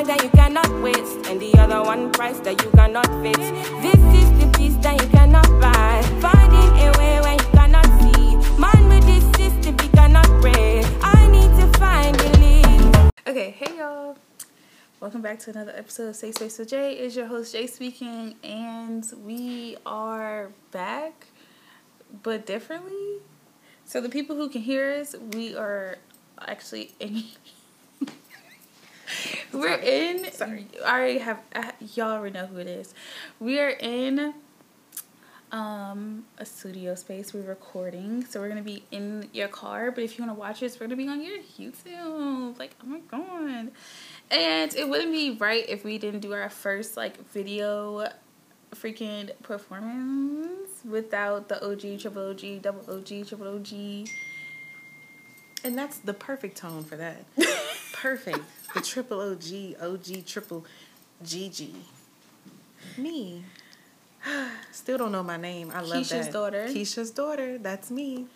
time that you cannot waste, and the other one price that you cannot fit. This is the piece that you cannot buy. Finding a way when you cannot see. Man with this system, we cannot break. I need to relief. Okay, hey y'all. Welcome back to another episode of Safe Space with Jae. Is your host Jae speaking, and we are back, but differently. So the people who can hear us, we are actually in. We're in. Sorry. I already have. I, y'all already know who it is. We are in um a studio space we're recording so we're gonna be in your car but if you want to watch us we're gonna be on your youtube like oh my god and it wouldn't be right if we didn't do our first like video freaking performance without the og triple og double og triple og And that's the perfect tone for that. perfect. The triple OG, OG, triple GG. Me. Still don't know my name. I love Keisha's that. Keisha's daughter. Keisha's daughter. That's me.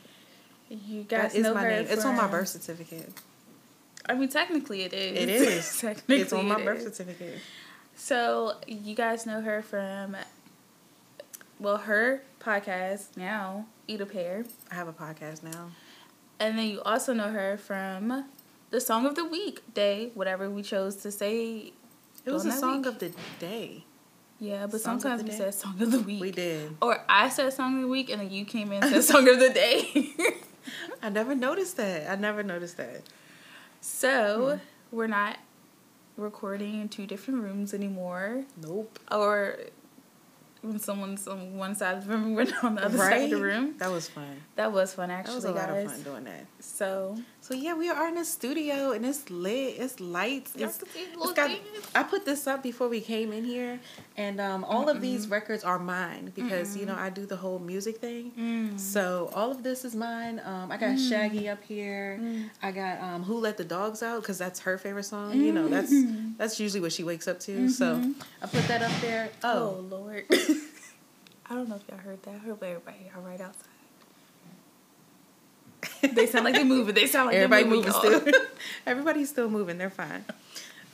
you guys That is know my her name. It's on my birth certificate. i mean technically it is It is. technically it's on my it birth is. certificate. So you guys know her from, well, her podcast now, Eatapear, I have a podcast now. and then you also know her from the Song of the Week day, whatever we chose to say. It was a song week. of the day. Yeah, but sometimes we day? said Song of the Week. We did. Or I said Song of the Week, and then you came in and said Song of the Day. I never noticed that. I never noticed that. so hmm. we're not recording in two different rooms anymore. Nope. Or when someone's on one side of the room, we're on the other side of the room. That was fun. That was fun, That actually, was a lot guys. of fun doing that. So, So yeah, we are in a studio and it's lit. It's lights. It's, can see the it's got, things. I put this up before we came in here, and um, all of these records are mine because you know I do the whole music thing. Mm. So all of this is mine. Um, I got Shaggy up here. Mm. I got um, Who Let the Dogs Out because that's her favorite song. You know that's Mm-hmm. that's usually what she wakes up to. So I put that up there. oh, Oh, Lord. I don't know if y'all heard that. I hope everybody are right outside. They sound like they're moving. They sound like everybody they're moving moving, still. Everybody's still moving. They're fine.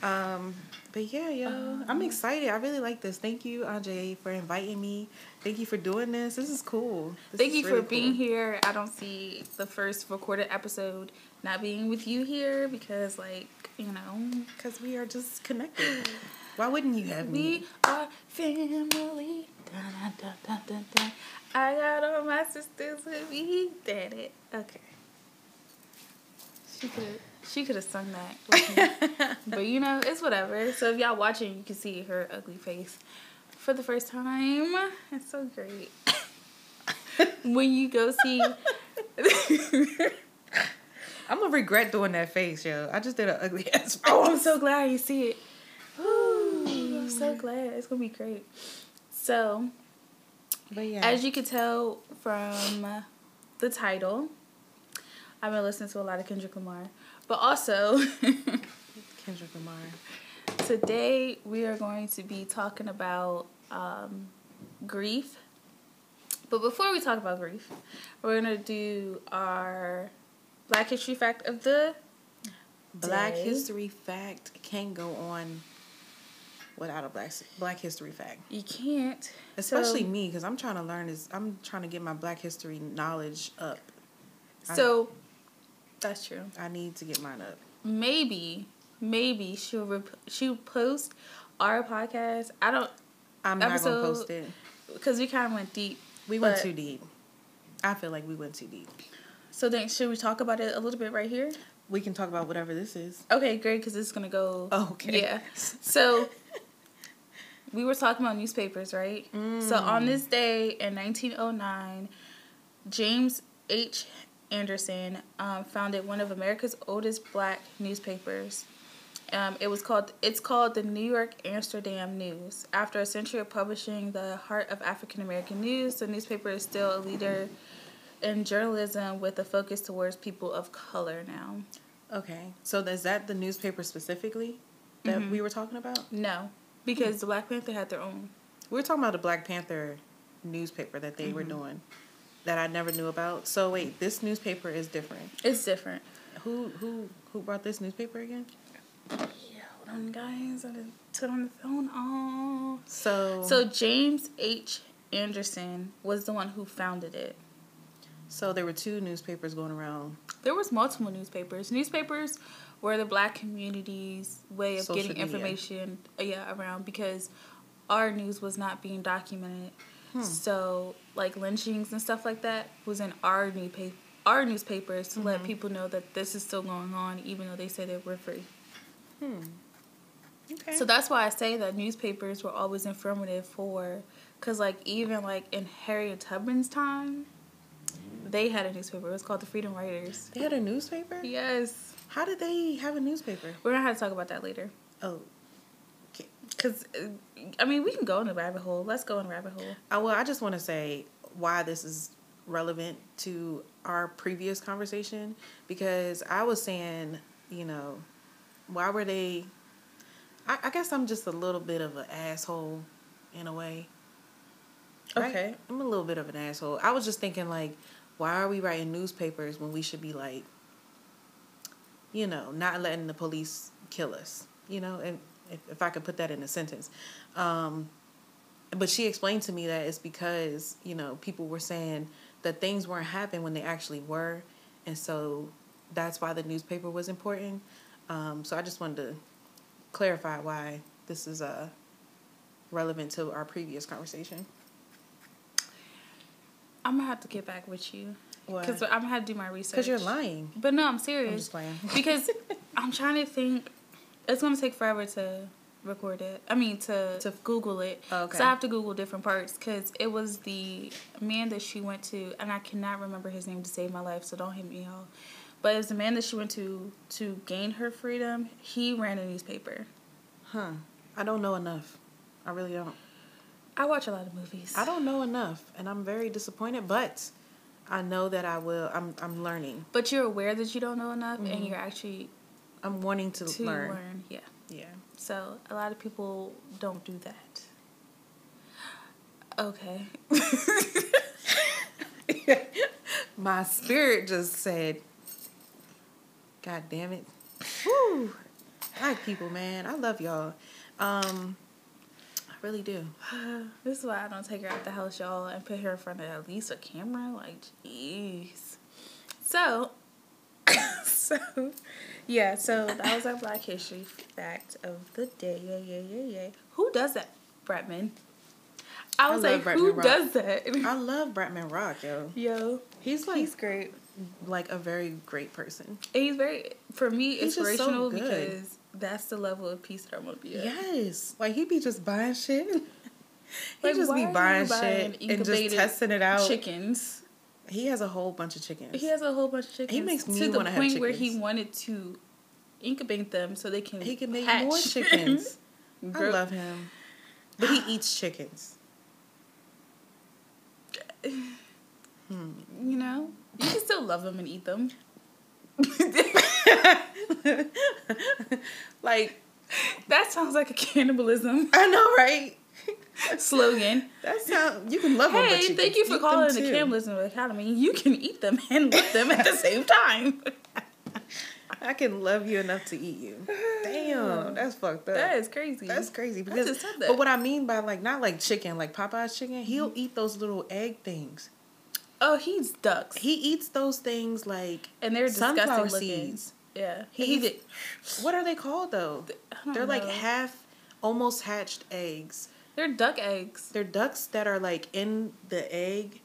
Um, but yeah, yo, I'm excited. I really like this. Thank you, Ajay, for inviting me. Thank you for doing this. This is cool. This Thank is you really for being cool. here. I don't see the first recorded episode not being with you here because, like, you know, Cause we are just connected. Why wouldn't you have me? we are family. Dun, dun, dun. I got all my sisters with me. Did it. Okay. She could have. She could have sung that, but you know it's whatever. So if y'all watching, you can see her ugly face for the first time. It's so great. when you go see, I'm gonna regret doing that face, yo. I just did an ugly ass face. oh, I'm so glad you see it. Ooh, I'm so glad. It's gonna be great. So But yeah, As you could tell from the title, I've been listening to a lot of Kendrick Lamar. But also, Kendrick Lamar. today we are going to be talking about um, grief. But before we talk about grief, we're going to do our Black History Fact of the Black Day. History fact can't go on without a black Black History fact. You can't. Especially So- me, because I'm trying to learn is I'm trying to get my Black History knowledge up. So, that's true. I need to get mine up. Maybe, maybe she'll rep- she'll post our podcast. I don't I'm not Episode- gonna post it. because we kind of went deep. We went too deep. I feel like we went too deep. So then, should we talk about it a little bit right here? We can talk about whatever this is. Okay, great, because it's gonna go. Oh, okay. Yeah. So we were talking about newspapers, right? So on mm. this day in 1909, James H. Anderson um, founded one of America's oldest black newspapers. Um, it was called. It's called the New York Amsterdam News. After a century of publishing the heart of African American news, the newspaper is still a leader in journalism with a focus towards people of color now. Okay. So is that the newspaper specifically that Mm-hmm. we were talking about? No, because the Black Panther had their own. We were talking about the Black Panther newspaper that they were doing that I never knew about. So wait, this newspaper is different. It's different. Who who who brought this newspaper again? Yeah, hold on, guys. I didn't turn the phone off. So So James H. Anderson was the one who founded it. so there were two newspapers going around. There was multiple newspapers. Newspapers were the black community's way of Social getting media. information uh, yeah, around because our news was not being documented. Hmm. So like lynchings and stuff like that was in our newspaper our newspapers to Mm-hmm. let people know that this is still going on even though they say that we're free. Okay. So that's why I say that newspapers were always informative for, cause like even like in Harriet Tubman's time, they had a newspaper. It was called the Freedom Writers. they had a newspaper. Yes, How did they have a newspaper? we're gonna have to talk about that later. Oh, Cause uh, I mean we can go in the rabbit hole. Let's go in the rabbit hole. I, well, I just want to say why this is relevant to our previous conversation because I was saying, you know, why were they? I, I guess I'm just a little bit of an asshole in a way. right? Okay. I'm a little bit of an asshole. I was just thinking, like, why are we writing newspapers when we should be like, you know, not letting the police kill us, you know, and if, if I could put that in a sentence. Um, but she explained to me that it's because, you know, people were saying that things weren't happening when they actually were. And so that's why the newspaper was important. Um, so I just wanted to clarify why this is uh, relevant to our previous conversation. I'm gonna have to get back with you because I'm gonna have to do my research. Because you're lying. But no, I'm serious. I'm just playing. because I'm trying to think. It's gonna take forever to record it. I mean to To- Google it. Oh, okay. So I have to Google different parts because it was the man that she went to, and I cannot remember his name to save my life. So don't hit me, y'all. But it was the man that she went to to gain her freedom. He ran a newspaper. Huh. I don't know enough. I really don't. I watch a lot of movies. I don't know enough, and I'm very disappointed. But I know that I will. I'm. I'm learning. But you're aware that you don't know enough, Mm-hmm. and you're actually I'm wanting to, to learn. learn. Yeah. Yeah. So a lot of people don't do that. Okay. My spirit just said, "God damn it!" Woo! Black people, man, I love y'all. Um, I really do. This is why I don't take her out the house, y'all, and put her in front of at least a camera. Like, jeez. So, so, yeah. So that was our Black History fact of the day. Yeah, yeah, yeah, yeah. Who does that, Bretman? I I was love like, Bretman who Rock. does that? I love Bretman Rock, yo. Yo, He's like he's great. like a very great person. And he's very, for me, He's just so inspirational because that's the level of peace that I'm gonna be at. Yes, like he be just buying shit. he Like, just be buying, buying shit and just testing it out. Chickens. He has a whole bunch of chickens. He has a whole bunch of chickens. He makes me to the point where he wanted to incubate them so they can He can make hatch. more chickens. I love him, but he eats chickens. You know, you can still love them and eat them. Like That sounds like a cannibalism I know, right? Slogan. That's how you can love them. Hey, you thank you for calling the. Cannibalism Academy. You can eat them and love them at the same time. I can love you enough to eat you. Damn, that's fucked up. That is crazy. That's crazy. Because, that. But what I mean by like not like chicken, like Popeye's chicken, he'll mm-hmm. eat those little egg things. oh, he eats ducks. He eats those things like and they're disgusting sunflower looking. seeds. Yeah. He He, eats- did. What are they called though? They're like half, almost hatched eggs. They're duck eggs. They're ducks that are like in the egg,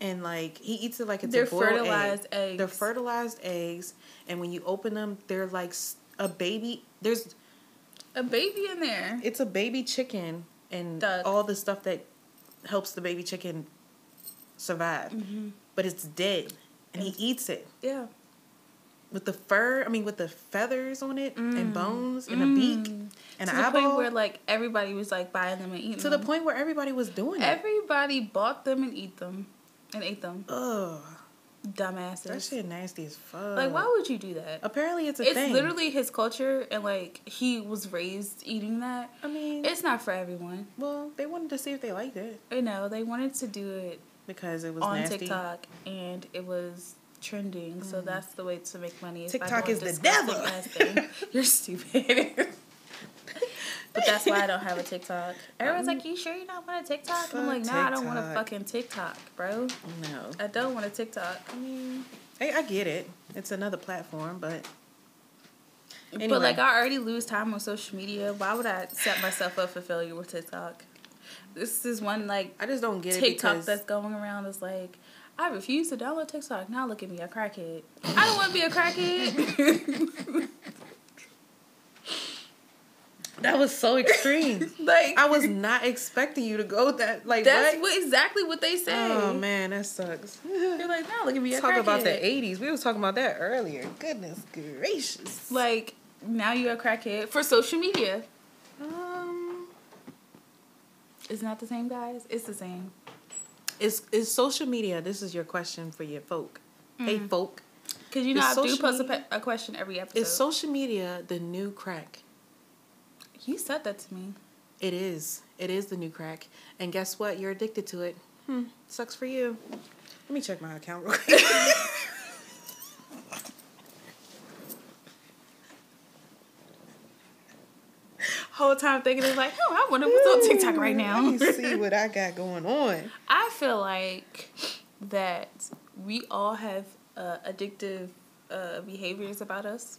and like he eats it like it's They're a boiled egg. fertilized eggs. They're fertilized eggs, and when you open them, they're like a baby. There's A baby in there. it's a baby chicken and Duck. all the stuff that helps the baby chicken survive, Mm-hmm. but it's dead, and he eats it Yeah. With the fur. I mean, with the feathers on it and bones and a beak and Mm. to an the eyeball. point where like everybody was like buying them and eating to the point where everybody was doing it. Everybody bought them and eat them, and ate them. Ugh, Dumbasses. that shit nasty as fuck. Like, why would you do that? Apparently, it's a It's thing. literally his culture, and like he was raised eating that. I mean, It's not for everyone. well, they wanted to see if they liked it I know they wanted to do it because it was on nasty. TikTok, and it was trending. So mm. that's the way to make money. TikTok is the devil. thing. You're stupid. But that's why I don't have a TikTok. Everyone's like, mm. "You sure you don't want a TikTok?" And I'm like, "No, "Nah, I don't want a fucking TikTok, bro. No. I don't want a TikTok." I mean, I, I get it. It's another platform, but Anyway. But like, I already lose time on social media. Why would I set myself up for failure with TikTok? This is one like I just don't get it TikTok that's going around. Is like, I refuse to download TikTok. Now look at me, a crackhead. I don't want to be a crackhead. that was so extreme. like, I was not expecting you to go that like that's what? what exactly what they say. Oh man, that sucks. You're like, now look at me, a Talk about the '80s. We was talking about that earlier. Goodness gracious. Like now you're a crackhead for social media. Um, It's not the same, guys. It's the same. Is is social media? This is your question for your folk. Hey, folk. Cause you know Is I do social post a, media- pe- a question every episode. Is social media the new crack? you said that to me. It is. It is the new crack. And guess what? You're addicted to it. Hmm. Sucks for you. Let me check my account real quick. Whole time thinking it's like, oh, I wonder what's on TikTok right now. Let me see what I got going on. I feel like that we all have uh, addictive uh, behaviors about us.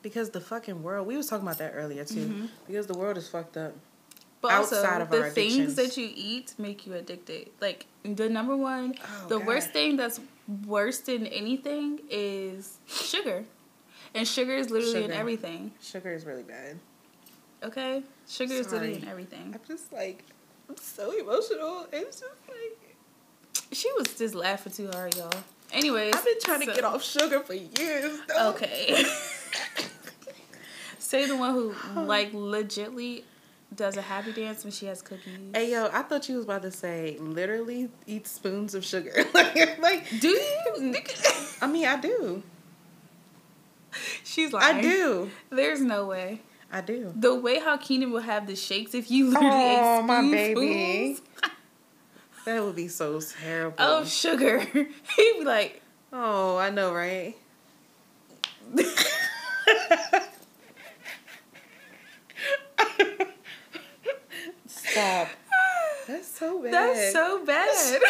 Because the fucking world, we was talking about that earlier too. Mm-hmm. Because the world is fucked up. But Outside also, of the things that you eat make you addicted. Like the number one, Oh, the God. worst thing that's worse than anything is sugar, and sugar is literally in everything. Sugar is really bad. Okay, sugar is in everything. I'm just like, I'm so emotional. It's just like, She was just laughing too hard, y'all. Anyways, I've been trying to get off sugar for years. Though. Okay. Say the one who like legitly does a happy dance when she has cookies. Hey yo, I thought you was about to say literally eat spoons of sugar. like, like, Do you? I mean, I do. She's like, I do. There's no way. I do. The way how Keenan will have the shakes if you literally Oh, ate my baby. That would be so terrible. Oh, sugar. He'd be like, Oh, I know, right? Stop. That's so bad. "That's so bad."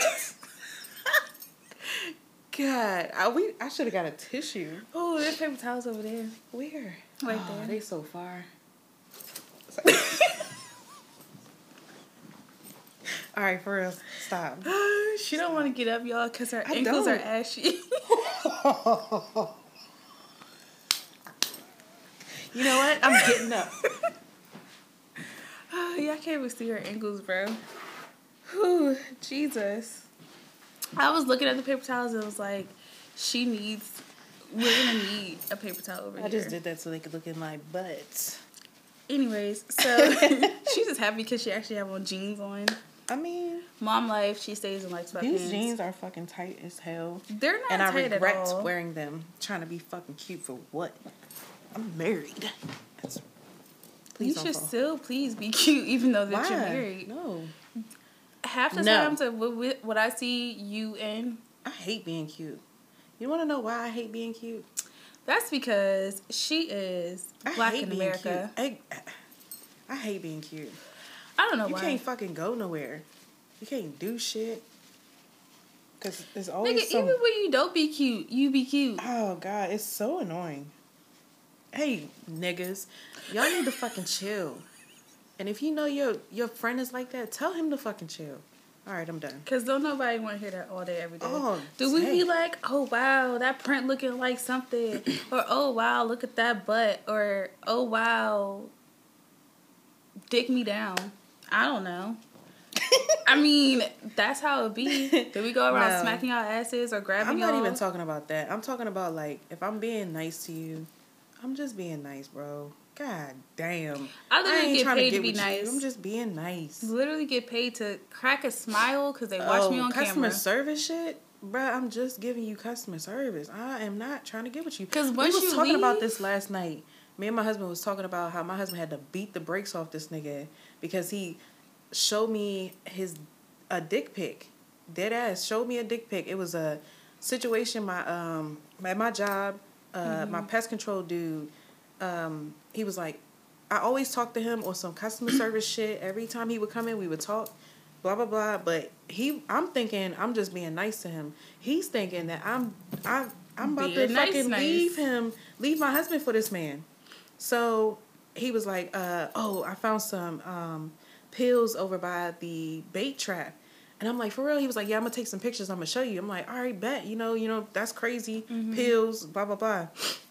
God, I we I should have got a tissue. oh, there's paper towels over there. Where? Right oh, there. They so far. All right, for real. Stop. she don't want to get up, y'all, because her I ankles are don't. ashy. you know what? I'm getting up. oh, yeah, I can't even see her ankles, bro. Whew, Jesus. I was looking at the paper towels and was like, she needs, we're gonna need a paper towel over I here. I just did that so they could look in my butt. Anyways, so she's just happy because she actually have on jeans on. I mean, Mom life, she stays in like sweatpants. these jeans are fucking tight as hell. They're not and I regret at all. wearing them. Trying to be fucking cute for what? I'm married. That's, please don't should fall. still please be cute even though that Why? you're married. No, Half the No. times that what, what I see you in, I hate being cute. You want to know why I hate being cute? That's because she is I black hate in being America. cute. I, I hate being cute. I don't know You why. You can't fucking go nowhere. You can't do shit. Cause there's always Nigga, some. even when you don't be cute, you be cute. Oh god, it's so annoying. Hey niggas, y'all need to fucking chill. And if you know your your friend is like that, tell him to fucking chill. All right, I'm done. Cause don't nobody want to hear that all day every day. Oh, Do we be like, oh wow, that print looking like something, or oh wow, look at that butt, or oh wow, dick me down? I don't know. I mean, that's how it be. Do we go around No. smacking our asses or grabbing I'm not y'all? even talking about that. I'm talking about like if I'm being nice to you, I'm just being nice, bro. God damn. I literally ain't get trying paid to get be with you. I'm just being nice. Literally get paid to crack a smile because they watch me on Oh, customer camera. service shit, bruh. I'm just giving you customer service. I am not trying to get with you. 'Cause we was talking about this last night. Me and my husband was talking about how my husband had to beat the brakes off this nigga because he showed me his a dick pic. Dead ass showed me a dick pic. It was a situation my um at my job. Uh, my Mm-hmm. pest control dude. Um, he was like, I always talk to him on some customer service shit. Every time he would come in, we would talk, blah blah blah. But he, I'm thinking I'm just being nice to him. He's thinking that I'm, I, I'm about Being to nice, fucking nice. leave him, leave my husband for this man. So he was like, uh, "Oh, I found some um, pills over by the bait trap." And I'm like, for real? He was like, yeah, I'm gonna take some pictures. I'm gonna show you. I'm like, all right, bet. You know, you know, that's crazy. Pills, blah blah blah.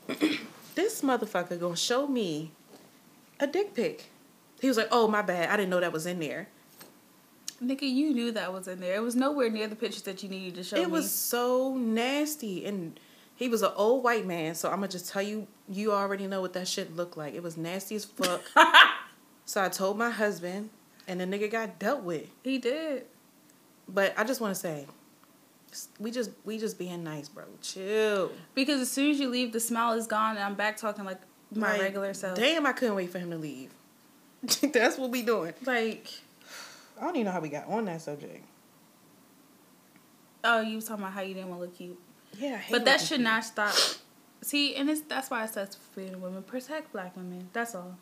this motherfucker gonna show me a dick pic. He was like, oh my bad, I didn't know that was in there. Nigga, you knew that was in there. It was nowhere near the pictures that you needed to show me. it me. was so nasty, and he was an old white man. So I'm gonna just tell you, you already know what that shit looked like. It was nasty as fuck. so I told my husband, and the nigga got dealt with. He did. But I just want to say, we just we just being nice, bro. Chill. Because as soon as you leave, the smile is gone, and I'm back talking like my Like, regular self. Damn, I couldn't wait for him to leave. That's what we doing. Like, I don't even know how we got on that subject. oh, you was talking about how you didn't want to look cute, Yeah, I hate but that should cute. not stop. See, and it's that's why it says freedom women protect black women. That's all.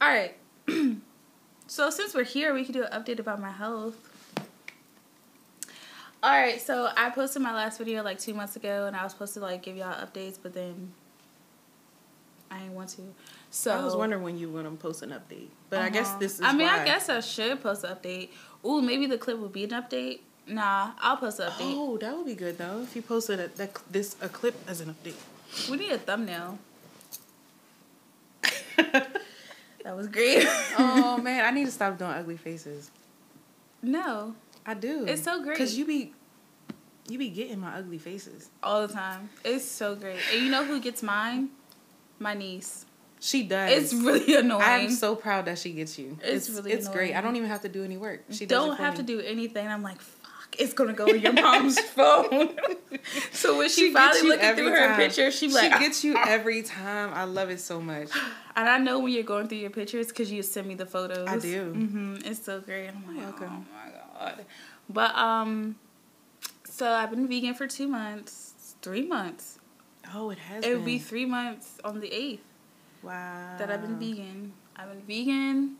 All right. so since we're here, we can do an update about my health. All right, so I posted my last video like two months ago, and I was supposed to like give y'all updates, but then I didn't want to. So I was wondering when you were gonna post an update, but I guess Uh-huh. this is. I mean, I guess I should post an update. Ooh, maybe the clip would be an update. Nah, I'll post an update. Oh, that would be good though. If you posted a, that this a clip as an update. We need a thumbnail. That was great. oh man, I need to stop doing ugly faces. no, I do. It's so great. Cause you be, you be getting my ugly faces. all the time. It's so great. And you know who gets mine? My niece. She does. It's really annoying. I'm so proud that she gets you. It's It's really it's great. I don't even have to do any work. She don't have me. to do anything. I'm like, fuck, it's gonna go in your mom's phone. so when she, She finally looking through her time. picture, she She like, gets you every time. I love it so much. and I know when you're going through your pictures because you send me the photos. I do. hmm It's so great. I'm like, welcome. oh my god. But um, so I've been vegan for two months, three months. Oh, it has. It would be three months on the eighth wow. that I've been vegan. I've been vegan.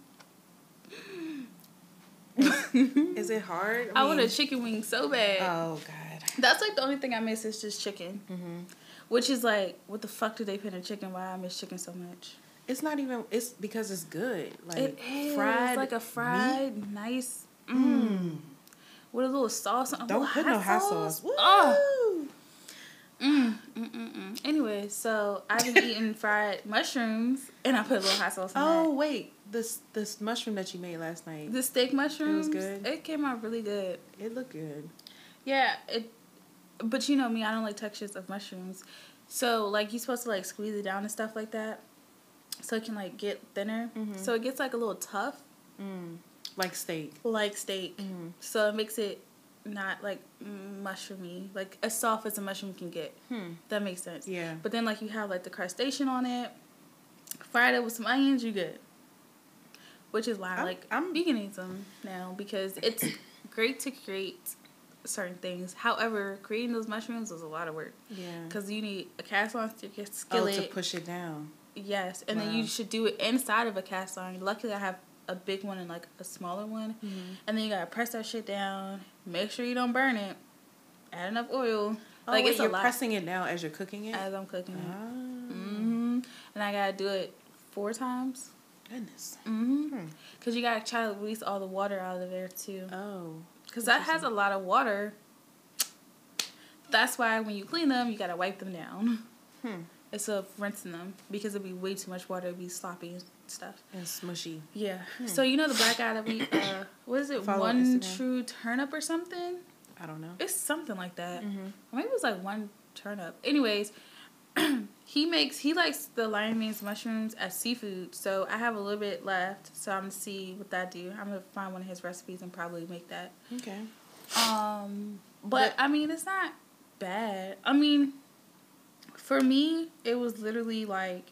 Is it hard? I want a chicken wing so bad. Oh God. That's like the only thing I miss is just chicken. hmm Which is like, what the fuck do they put in chicken? Why I miss chicken so much? It's not even. It's because it's good. Like it is fried. like a meat. fried, nice, mm, with a little sauce. on- Don't little put no hot sauce. Woo! Oh. Mm, mm, mm, mm. Anyway, so I've been eating fried mushrooms, and I put a little hot sauce on it. Oh wait, this this mushroom that you made last night. The steak mushroom, was good? It came out really good. It looked good. Yeah, it. But you know me, I don't like textures of mushrooms. So like you're supposed to like squeeze it down and stuff like that, so it can like get thinner. Mhm. So it gets like a little tough, Mm. Like steak. like steak. Mm. So it makes it not like mushroomy, like as soft as a mushroom can get. Hmm. That makes sense. Yeah. But then like you have like the crustacean on it, fried it with some onions, you good. Which is why I'm- like I'm- veganism now because it's great to create certain things. However, creating those mushrooms was a lot of work Yeah. because you need a cast iron a Oh, skillet. to push it down. yes, and then you should do it inside of a cast iron. Luckily, I have a big one and like a smaller one, Mm-hmm. and then you gotta press that shit down. Make sure you don't burn it. Add enough oil. Oh, like wait, it's a you're lot pressing it now as you're cooking it. as I'm cooking it. ah, hmm And I gotta do it four times. goodness. hmm Hmm. Cause you gotta try to release all the water out of there too. Oh. Cause that has a lot of water. That's why when you clean them, you gotta wipe them down Hmm. instead of rinsing them because it'd be way too much water. It'd be sloppy stuff. And smushy. Yeah. So you know the black guy that we uh, what is it? Follow One Instagram. true turnip or something? I don't know. It's something like that. Mm-hmm. Maybe it was like one turnip. Anyways, he makes he likes the lion mane's mushrooms as seafood. So I have a little bit left. So I'm gonna see what that do. I'm gonna find one of his recipes and probably make that. Okay. Um, but I mean, it's not bad. I mean, for me, it was literally like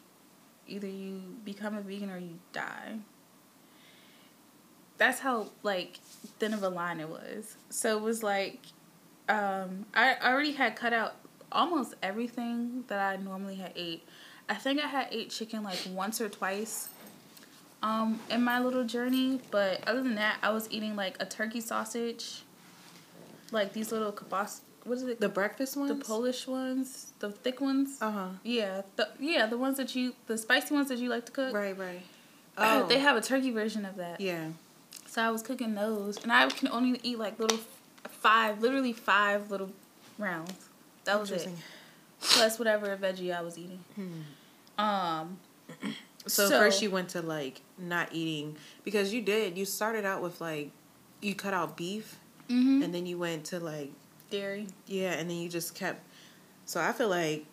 either you become a vegan or you die. That's how like thin of a line it was. So it was like, um, I already had cut out almost everything that I normally had ate. I think I had ate chicken like once or twice um in my little journey, but other than that, I was eating like a turkey sausage, like these little kibas. What is it? The breakfast ones. the Polish ones, the thick ones. Uh huh. Yeah, the yeah the ones that you the spicy ones that you like to cook. Right. Right. Oh. They have a turkey version of that. Yeah. So I was cooking those, and I can only eat like little five, literally five little rounds. That was it. Plus whatever veggie I was eating. Um. So, So- first you went to like not eating because you did. You started out with like you cut out beef mhm. and then you went to like Dairy. yeah and then you just kept. So I feel like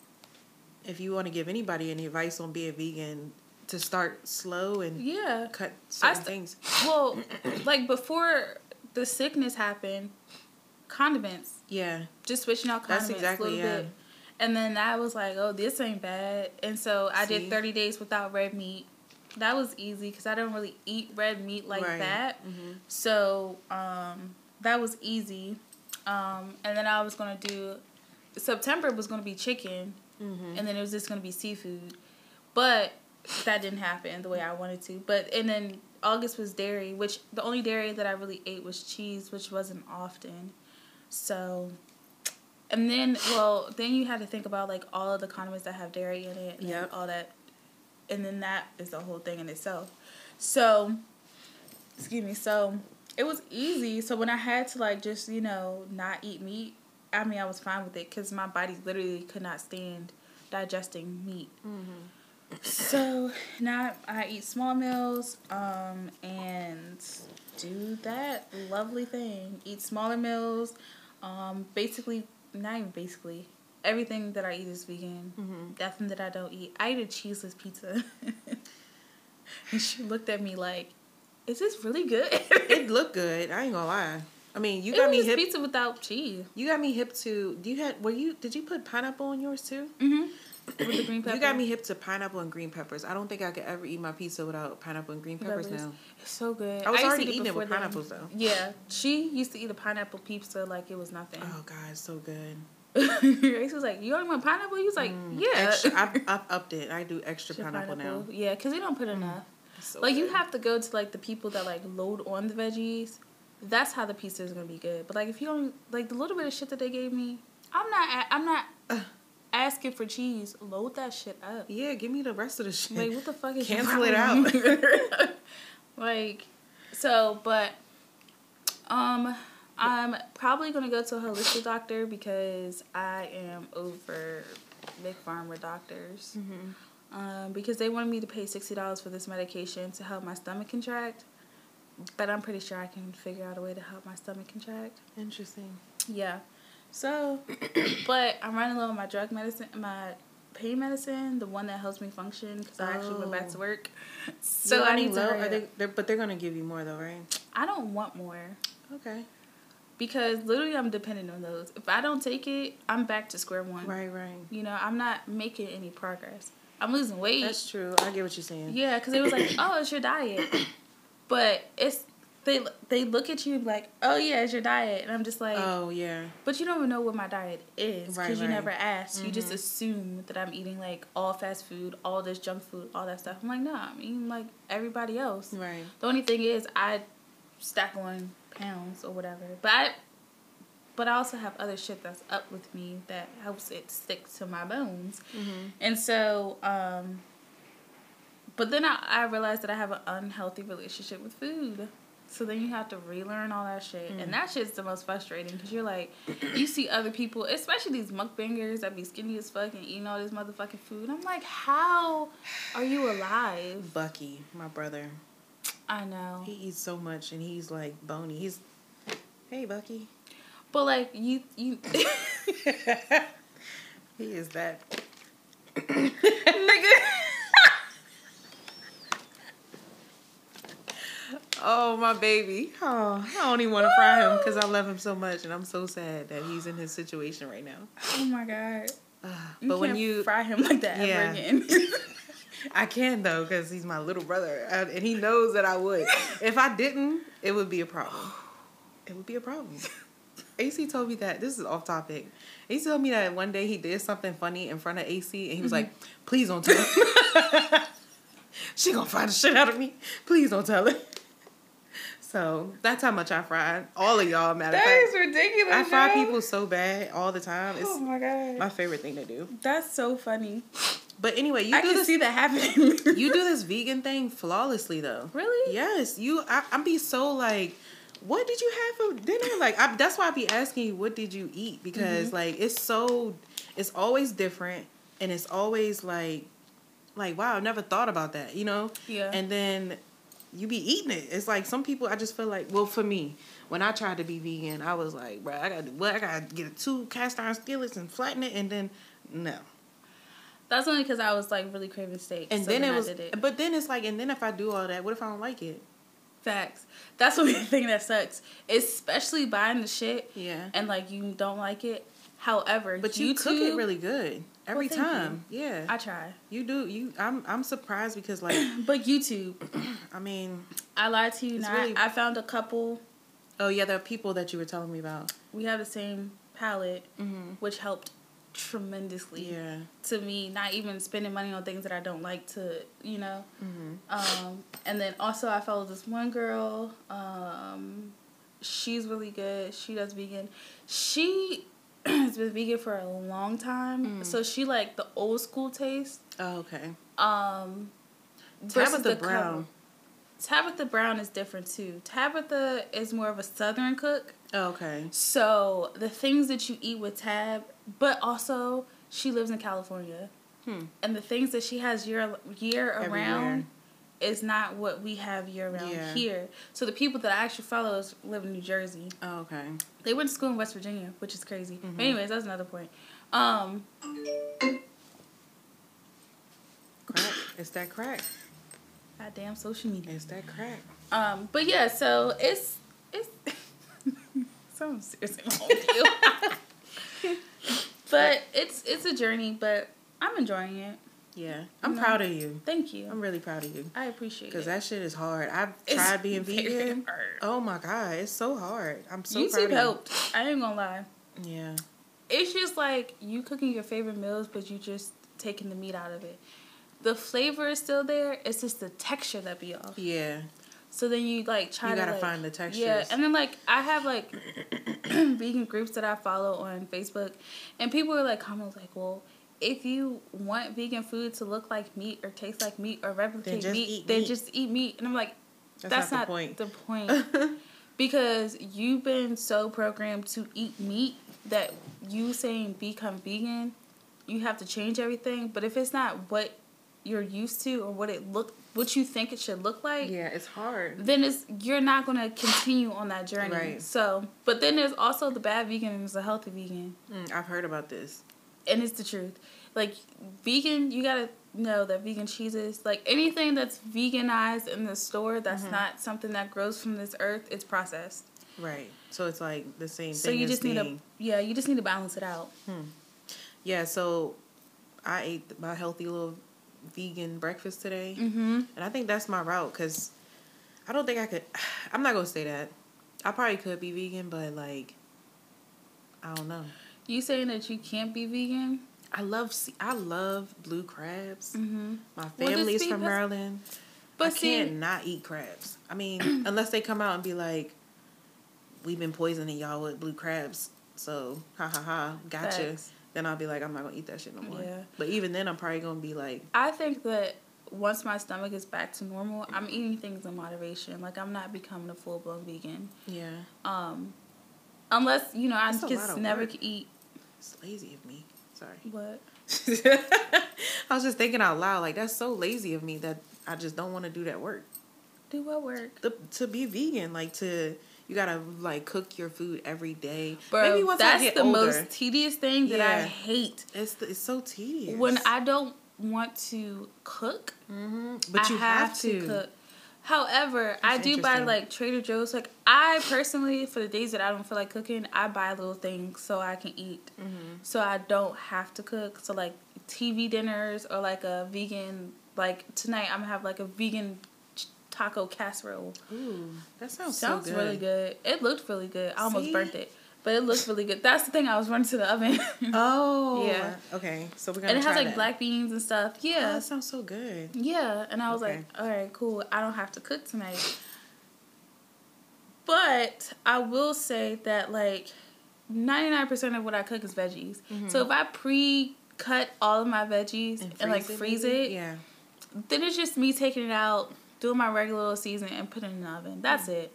if you want to give anybody any advice on being vegan, to start slow and Yeah. cut certain st- things. Well, like before the sickness happened, condiments. Yeah. Just switching out That's condiments exactly, a little yeah. bit. And then I was like, oh, this ain't bad. And so I See? did 30 days without red meat. That was easy because I don't really eat red meat like Right. that. Mhm. So um, that was easy. Um, and then I was going to do, September was going to be chicken. Mhm. And then it was just going to be seafood. But that didn't happen the way I wanted to. But, and then August was dairy, which the only dairy that I really ate was cheese, which wasn't often. So, and then, well, then you had to think about like all of the condiments that have dairy in it and Yep. all that. And then that is the whole thing in itself. So, excuse me. So it was easy. So when I had to like just, you know, not eat meat, I mean, I was fine with it because my body literally could not stand digesting meat. So now I eat small meals um, and do that lovely thing. Eat smaller meals. Um, basically, not even basically. Everything that I eat is vegan. Mhm. Nothing that I don't eat. I eat a cheeseless pizza. and she looked at me like, is this really good? It looked good. I ain't gonna lie. I mean, you it got me hip. pizza without cheese. You got me hip to. Do you had? Were you? Did you put pineapple on yours too? Mm-hmm. With the green pepper. You got me hip to pineapple and green peppers. I don't think I could ever eat my pizza without pineapple and green peppers Peppers. now. It's so good. I was to already eat eating it with pineapples, though. Yeah, she used to eat a pineapple pizza like it was nothing. Oh god, it's so good. Grace was like, "You only want pineapple?" He was like, Mm, "Yeah." Extra, I've, I've upped it. I do extra Extra pineapple, now. Yeah, because we don't put enough. So like you have to go to like the people that like load on the veggies. That's how the pizza is gonna be good. But like if you don't like the little bit of shit that they gave me, I'm not. I'm not asking for cheese. Load that shit up. Yeah, give me the rest of the shit. Like what the fuck is Cancel it out? like so, but um, I'm probably gonna go to a holistic doctor because I am over big pharma doctors. Mhm. Um, because they wanted me to pay sixty dollars for this medication to help my stomach contract, but I'm pretty sure I can figure out a way to help my stomach contract. Interesting. Yeah. So, but I'm running low on my drug medicine, my pain medicine, the one that helps me function because I actually went back to Oh. work. So I need to. low. Are they? They're, but they're gonna give you more though, right? I don't want more Okay. because literally I'm dependent on those. If I don't take it, I'm back to square one. Right, right. You know, I'm not making any progress. I'm losing weight. That's true. I get what you're saying. Yeah, because it was like, oh, it's your diet, but it's they they look at you like, oh yeah, it's your diet, and I'm just like, Oh yeah. but you don't even know what my diet is because Right, you right. Mm-hmm. never asked. You just assume that I'm eating like all fast food, all this junk food, all that stuff. I'm like, nah, I'm eating like everybody else. Right. The only thing is I stack on pounds or whatever, but I. But I also have other shit that's up with me that helps it stick to my bones. Mm-hmm. And so, um, but then I, I realized that I have an unhealthy relationship with food. So then you have to relearn all that shit. Mm. And that shit's the most frustrating because you're like, you see other people, especially these mukbangers that be skinny as fuck and eating all this motherfucking food. I'm like, how are you alive? Bucky, my brother, I know. he eats so much and he's like bony. He's, hey Bucky. But like, you, you, He is that. nigga. Oh my baby. Oh, I don't even want to fry him because I love him so much, and I'm so sad that he's in his situation right now. Oh my God. Uh, You but when you, fry him like that Yeah. ever again. I can though because he's my little brother, uh, and he knows that I would. If I didn't, it would be a problem. It would be a problem. AC told me that this is off topic. AC told me that one day he did something funny in front of AC, and he was like, mm-hmm. "Please don't tell her. she gonna fry the shit out of me. Please don't tell her." So that's how much I fry. All of y'all, matter That fact, ridiculous. I fry yo. people so bad all the time. It's Oh my god. my favorite thing to do. That's so funny. But anyway, you I do can this. see that happening. you do this vegan thing flawlessly, though. really? Yes, you. I, I'm be so like, what did you have for dinner? Like, I, that's why I be asking you, what did you eat? Because mm-hmm. like, it's so, it's always different, and it's always like, like wow, I never thought about that, you know? Yeah. And then you be eating it. It's like some people. I just feel like, well, for me, when I tried to be vegan, I was like, bro, I got to what? I got to get two cast iron skillets and flatten it, and then no. That's only because I was like really craving steak. And so then it I was, it. but then it's like, and then if I do all that, what if I don't like it? Facts. That's the thing that sucks. Especially buying the shit Yeah. and like you don't like it. However, But you YouTube, cook it really good every Well, time. Yeah, I try. you do. You, I'm, I'm surprised because like, But YouTube, I mean, I lied to you not. really- I found a couple. oh yeah, there are people that you were telling me about. We have the same palate, Mm-hmm. which helped tremendously Yeah. to me. Not even spending money on things that I don't like to, you know. Mm-hmm. Um, and then also I follow this one girl. Um, she's really good. She does vegan. She has been vegan for a long time, Mm. so she like the old school taste. Oh, okay. Um, Tabitha the Brown. cover- Tabitha Brown is different too. Tabitha is more of a southern cook. Oh, okay. So the things that you eat with Tab, but also she lives in California, Hmm. and the things that she has year year Every around is not what we have year round Yeah. here. So the people that I actually follow is, live in New Jersey. Oh, okay. They went to school in West Virginia, which is crazy. Mm-hmm. But anyways, that's another point. Um, Crack. it's that crack. goddamn social media. It's that crack. Um, but yeah, so it's it's so with you. But it's it's a journey, but I'm enjoying it. Yeah. I'm No. proud of you. Thank you. I'm really proud of you. I appreciate it Because that shit is hard. I've It's tried being vegan. hard. Oh my god, it's so hard. I'm so proud YouTube of you. helped. I ain't gonna lie. Yeah. It's just like you cooking your favorite meals, but you just taking the meat out of it. The flavor is still there. It's just the texture that be off. Yeah. So then you like try You to gotta like- find the textures. Yeah, and then like I have like vegan groups that I follow on Facebook, and people are like comments like, "Well, if you want vegan food to look like meat or taste like meat or replicate just meat, eat then meat." just eat meat." And I'm like, That's "That's, not not, the point." The point, because you've been so programmed to eat meat that you saying become vegan, you have to change everything. But if it's not what you're used to or what it look, what you think it should look like, Yeah, it's hard. then it's you're not gonna continue on that journey. Right. So, but then there's also the bad vegan and there's the healthy vegan, Mm, I've heard about this. and it's the truth. Like vegan, you gotta know that vegan cheeses, like anything that's veganized in the store, that's Mm-hmm. not something that grows from this earth. It's processed. Right. So it's like the same thing So you as just need to, yeah, you just need to balance it out. hmm. Yeah, so I ate my healthy little vegan breakfast today. Mm-hmm. And I think that's my route because I don't think I could. I'm not going to say that. I probably could be vegan, but like, I don't know. You saying that you can't be vegan? I love I love blue crabs. Mm-hmm. My family is from Maryland. But I see, can't not eat crabs. I mean, unless they come out and be like, "We've been poisoning y'all with blue crabs," so ha ha ha, gotcha. Facts. Then I'll be like, I'm not gonna eat that shit no more. Yeah. But even then, I'm probably gonna be like, I think that once my stomach is back to normal, I'm eating things in moderation. Like I'm not becoming a full blown vegan. yeah, Um, unless you know, I That's just never work. eat it's lazy of me. Sorry. what. I was just thinking out loud, like that's so lazy of me that I just don't want to do that work. Do what work? The, to be vegan, like to you gotta like cook your food every day. Bro, Maybe once that's I get the older, most tedious thing that I hate. it's the, it's so tedious. When I don't want to cook, hmm but I you have, to. cook. However, I do buy like Trader Joe's. Like I personally, for the days that I don't feel like cooking, I buy little things so I can eat. Mm-hmm. So I don't have to cook. So like TV dinners or like a vegan. Like tonight, I'm gonna have like a vegan taco casserole. Ooh, that sounds Sounds so good. really good. It looked really good. I almost See? burnt it. but it looks really good. That's the thing. I was running to the oven. Oh. Yeah. Okay. So we're gonna. and it has like that. black beans and stuff. Oh, Yeah. that sounds so good. Yeah, and I was Okay. like, all right, cool. I don't have to cook tonight. But I will say that like 99% of what I cook is veggies. Mm-hmm. So if I pre-cut all of my veggies and, like freeze maybe? it, Yeah. then it's just me taking it out, doing my regular little season and put it in the oven. That's it.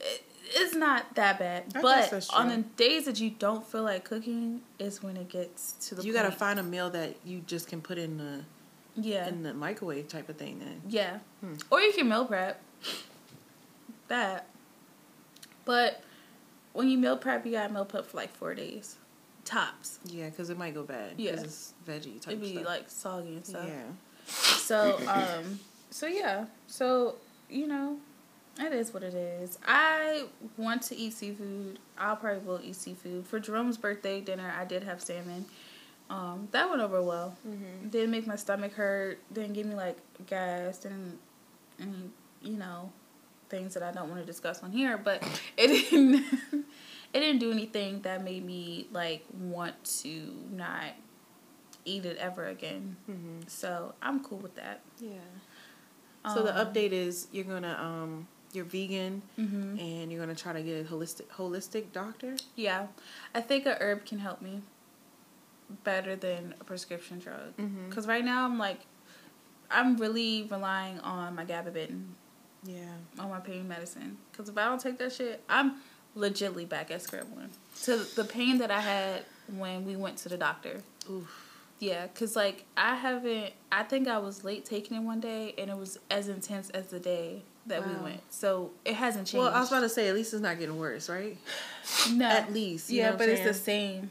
It- It's not that bad. I but on the days that you don't feel like cooking is when it gets to the You point. gotta find a meal that you just can put in the yeah. in the microwave type of thing. Then. Yeah. Hmm. Or you can meal prep. That. But when you meal prep, you gotta meal prep for like four days. Tops. Yeah, because it might go bad. Yeah. Because it's veggie type It'd be stuff. like soggy and stuff. yeah. So, um, so yeah. So, you know, it is what it is. I want to eat seafood. I'll probably will eat seafood. For Jerome's birthday dinner, I did have salmon. Um, that went over well. Mm-hmm. Didn't make my stomach hurt. Didn't give me like gas. Didn't you know things that I don't want to discuss on here. But it didn't. it didn't do anything that made me like want to not eat it ever again. Mm-hmm. So I'm cool with that. Yeah. So the Um, update is you're gonna um you're vegan mhm. and you're gonna try to get a holistic holistic doctor. Yeah, I think a herb can help me better than a prescription drug. Because right now I'm like, I'm really relying on my gabapentin, Yeah. on my pain medicine. Because if I don't take that shit, I'm legitly back at square one. To the pain that I had when we went to the doctor. Oof. Yeah, because like I haven't, I think I was late taking it one day and it was as intense as the day that we went. So it hasn't changed. Well, I was about to say at least it's not getting worse, right? no. At least. you Yeah, but it's the same.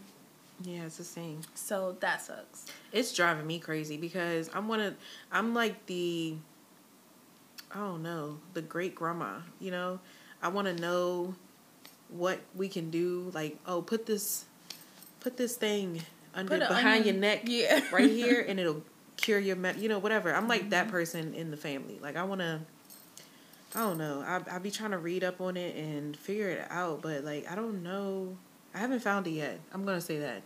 Yeah, it's the same. So that sucks. It's driving me crazy because I'm one of I'm like the I don't know, the great grandma, you know? I wanna know what we can do, like, oh put this put this thing under Put it behind your neck Yeah. right here and it'll cure your me- you know, whatever. I'm like that mm-hmm. person in the family. Like I wanna I don't know. I I be trying to read up on it and figure it out, but like I don't know. I haven't found it yet. I'm gonna say that.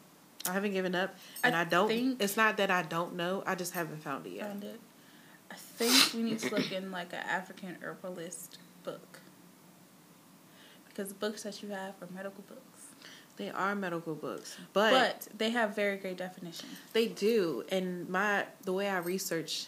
I haven't given up, and I I, don't. think- it's not that I don't know. I just haven't found it yet. Found it. I think we need to look in like an African herbalist book. Because the books that you have are medical books. They are medical books, but, But they have very great definition. they do. And my the way I research,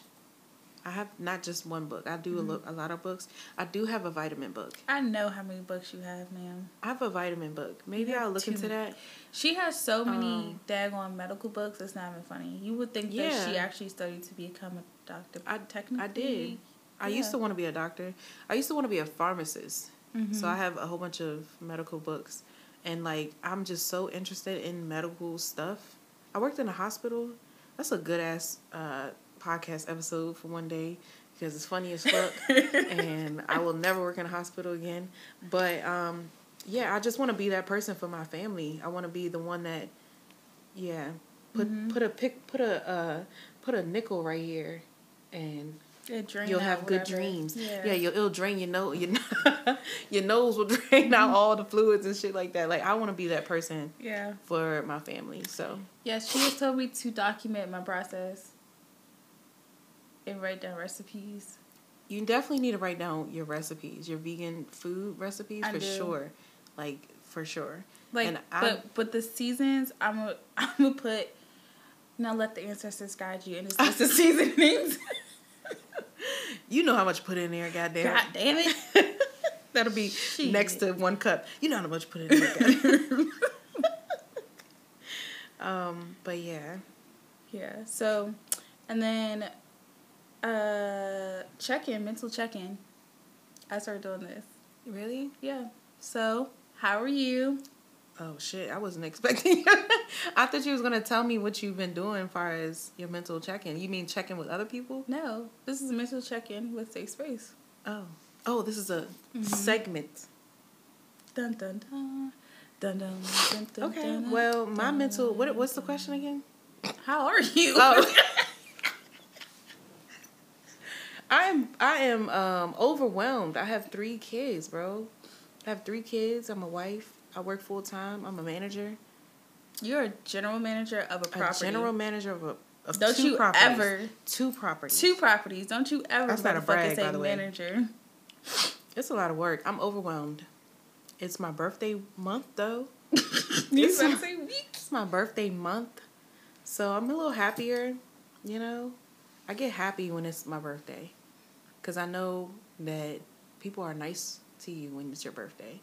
I have not just one book. I do a, lo- a lot of books. I do have a vitamin book. I know how many books you have, ma'am. I have a vitamin book. Maybe I'll look into that. She has so many Um, daggone medical books, it's not even funny. You would think that Yeah. she actually studied to become a doctor. I- technically. I did. I used to want to be a doctor. I used to want to be a pharmacist. Mhm. So I have a whole bunch of medical books. And like I'm just so interested in medical stuff. I worked in a hospital. That's a good ass uh, podcast episode for one day because it's funny as fuck. and I will never work in a hospital again. But um, yeah, I just want to be that person for my family. I want to be the one that, yeah, put Mhm. put a pick put a uh, put a nickel right here, and you'll have good whatever. dreams. Yeah. Yeah, you'll, it'll drain your nose. Your, your nose will drain out mm-hmm. all the fluids and shit like that. Like I want to be that person yeah. for my family. So Yes, she has told me to document my process and write down recipes. you definitely need to write down your recipes, your vegan food recipes I for do. sure. Like for sure. Like, And I- but but the seasons, I'm gonna I'm gonna put. Now let the ancestors guide you, and it's just the seasonings. You know how much put in there, goddamn. God damn it! That'll be next to one cup. You know how much put in there. goddamn. um, but yeah. Yeah. So, and then, uh, check in, mental check in. I started doing this. Really? Yeah. So, how are you? Oh shit! I wasn't expecting. You. I thought you was gonna tell me what you've been doing as far as your mental check-in. You mean checking with other people? No, this is a mental check in with Safe Space. Oh, oh, this is a Mhm. segment. Dun dun dun. Dun, dun, dun, dun, Okay. dun, Well, my dun, mental. What? What's the question again? How are you? Oh. I'm. I am um overwhelmed. I have three kids, bro. I have three kids. I'm a wife. I work full time. I'm a manager. You're a general manager of a A property. general manager of a of Don't two you properties. ever two properties. two properties. Don't you ever That's not a brag, say by the way. manager. It's a lot of work. I'm overwhelmed. It's my birthday month though. You It's my- weeks? It's my birthday month. So I'm a little happier, you know. I get happy when it's my birthday. Cuz I know that people are nice to you when it's your birthday.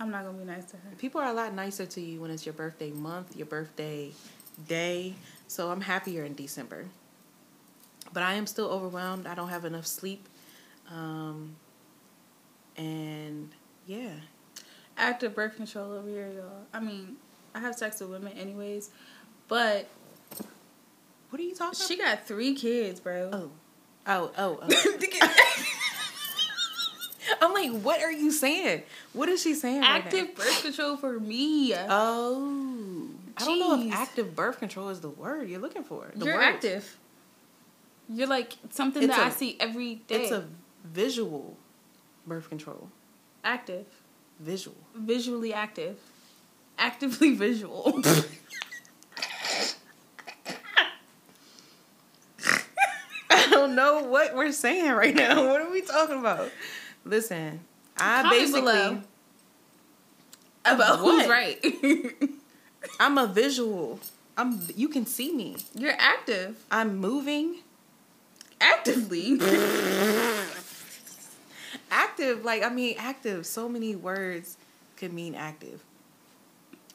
I'm not gonna be nice to her. People are a lot nicer to you when it's your birthday month, your birthday day. So I'm happier in December. But I am still overwhelmed. I don't have enough sleep. Um, and yeah. Active birth control over here, y'all. I mean, I have sex with women anyways, but What are you talking about? she got three kids, bro. Oh. Oh, oh, oh. I'm like, what are you saying? What is she saying? right now? Active birth control for me. Oh. I don't know if active birth control is the word you're looking for. The You're word. active. You're like something It's that a- I see every day. It's a visual birth control. active, Visual. visually active, actively visual. I don't know what we're saying right now. What are we talking about? Listen, I Comment basically below. About What? who's right. I'm a visual. I'm you can see me. You're active, I'm moving. actively. Active, like I mean active. So many words could mean active.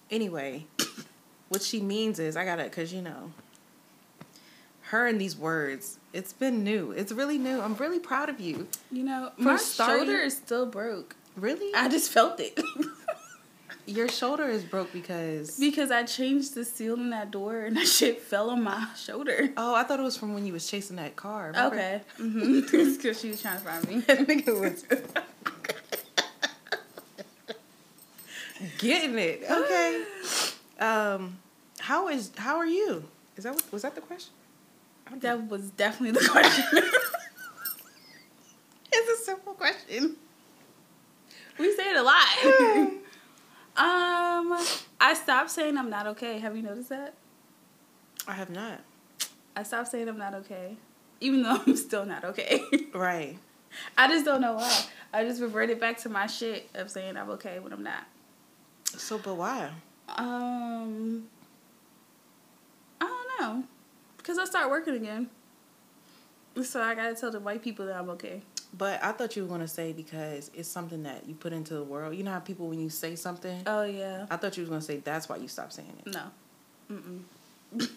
Anyway, what she means is I gotta cause you know her and these words, it's been new. It's really new. I'm really proud of you. You know, For my starting- shoulder is still broke. Really? I just felt it. Your shoulder is broke because because I changed the seal in that door and that shit fell on my shoulder. Oh, I thought it was from when you was chasing that car. remember? Okay. Mm-hmm. because she was trying to find me. I think it was getting it. Okay. Um, how is how are you? Is that what, was that the question? That was definitely the question. It's a simple question. we say it a lot. um, I stopped saying I'm not okay. Have you noticed that? I have not. I stopped saying I'm not okay, even though I'm still not okay. Right. I just don't know why. I just reverted back to my shit of saying I'm okay when I'm not. So, but why? Um, I don't know, because I start working again. So I gotta tell the white people that I'm okay. But I thought you were gonna say because it's something that you put into the world. You know how people when you say something. Oh yeah. I thought you was gonna say that's why you stopped saying it. No. Mm-mm.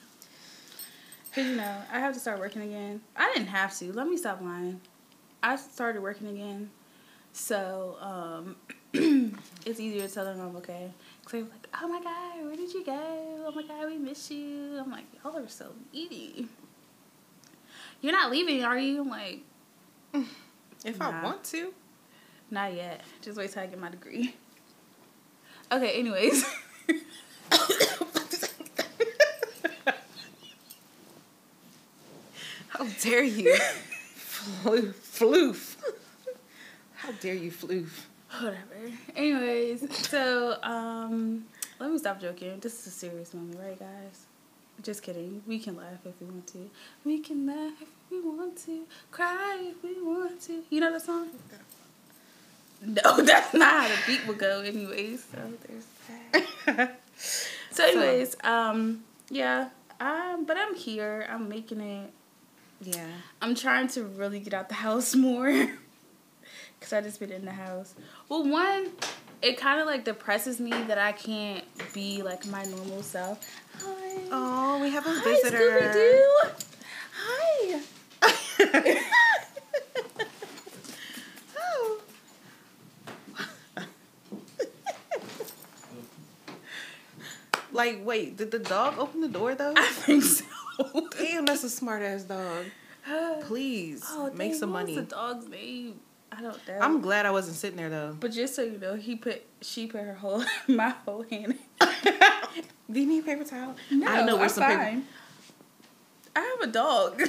Cause you know I have to start working again. I didn't have to. Let me stop lying. I started working again, so um, it's easier to tell them I'm okay. Cause they're like, "Oh my god, where did you go? Oh my god, we miss you." I'm like, "Y'all are so needy." You're not leaving, are you? I'm like, If I want to. not yet. Just wait till I get my degree. Okay. Anyways. How dare you? Floof. Floof. How dare you floof? Whatever. Anyways, so um, let me stop joking. This is a serious moment, right, guys? Just kidding. We can laugh if we want to. We can laugh if we want to. Cry if we want to. You know that song? No, that's not how the beat would go. Anyways, so there's that. So, anyways, um, yeah. Um, but I'm here. I'm making it. Yeah. I'm trying to really get out the house more. Cause I just been in the house. Well, one, it kind of like depresses me that I can't be like my normal self. Hi. Oh, we have a Hi, visitor. Scooby-Doo. Hi. oh. like, wait, did the dog open the door though? I think so. Damn, that's a smart ass dog. Please oh, make dang, some money. was the dog's name? I don't know. I'm glad I wasn't sitting there though. But just so you know, he put she put her whole my whole hand. In. Do you need a paper towel? No, I know I'm where's some paper. I have a dog.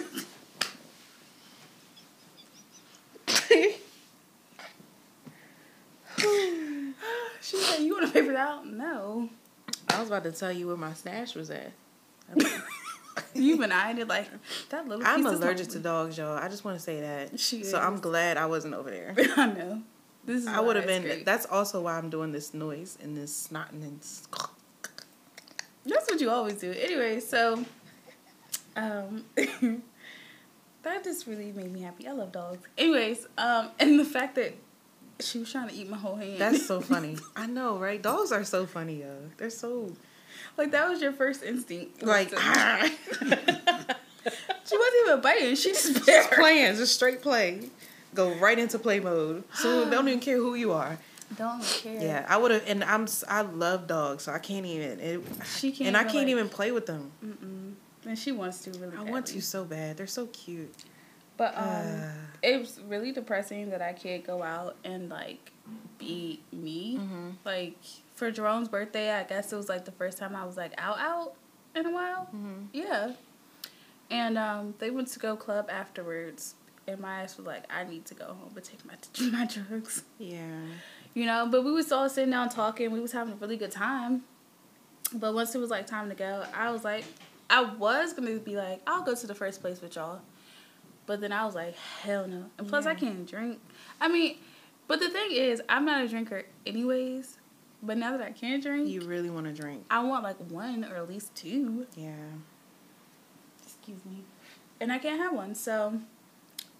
she said, you want to pay for that? No. I was about to tell you where my stash was at. You've been eyeing it like that little. I'm allergic to dogs, y'all. I just want to say that. She so I'm glad I wasn't over there. I know. This is I would have been. great. That's also why I'm doing this noise and this snotting and. That's what you always do. Anyway, so um that just really made me happy. I love dogs. Anyways, um and the fact that she was trying to eat my whole hand. That's so funny. I know, right? Dogs are so funny, yo. They're so like that was your first instinct. like to- she wasn't even biting. She just bit playing, just straight play. Go right into play mode. So don't even care who you are. Don't care. Yeah, I would have, and I'm I love dogs, so I can't even. It, She can't and I can't like- even play with them. Mm-mm. And she wants to really. I want to so bad. They're so cute. But um, Uh. it was really depressing that I can't go out and like be me. Mhm. Like for Jerome's birthday, I guess it was like the first time I was like out out in a while. Mhm. Yeah. And um, they went to go club afterwards, and my ass was like, I need to go home and take my my drugs. Yeah. You know, but we was all sitting down talking. We was having a really good time. But once it was like time to go, I was like, I was gonna be like, I'll go to the first place with y'all. But then I was like, hell no. And plus, I can't drink. I mean, but the thing is, I'm not a drinker anyways. But now that I can drink, You really want to drink? I want like one or at least two. Yeah. Excuse me. And I can't have one. So,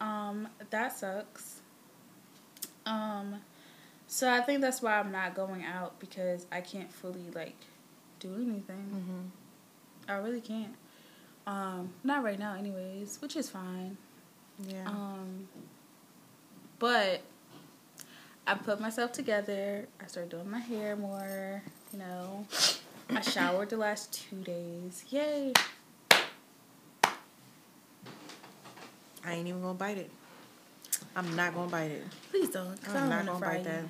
um, that sucks. Um, so I think that's why I'm not going out because I can't fully like do anything. Mhm. I really can't. Um, not right now, anyways, which is fine. Yeah. Um, but I put myself together. I started doing my hair more. You know, I showered the last two days. Yay! I ain't even gonna bite it. I'm not gonna bite it. Please don't. I'm don't not gonna bite that.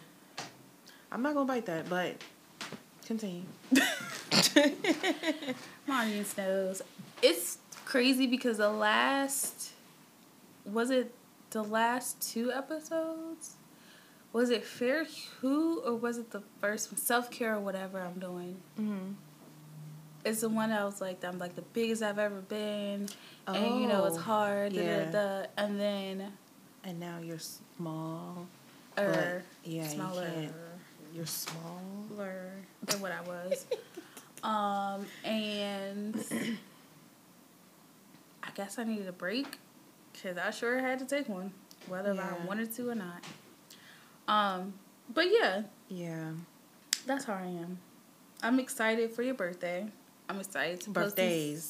I'm not gonna bite that, but continue. My audience knows. It's crazy because the last was it the last two episodes? Was it Fair Who or was it the first one? Self care or whatever I'm doing. mm-hmm. It's the one that was like I'm like the biggest I've ever been. And you know it's Oh, hard, yeah. da, da, and then And now you're small. er, yeah, you smaller can't- You're small. than what I was. um, and I guess I needed a break because I sure had to take one, whether Yeah. I wanted to or not. Um, but yeah, Yeah. that's how I am. I'm excited for your birthday. I'm excited to post these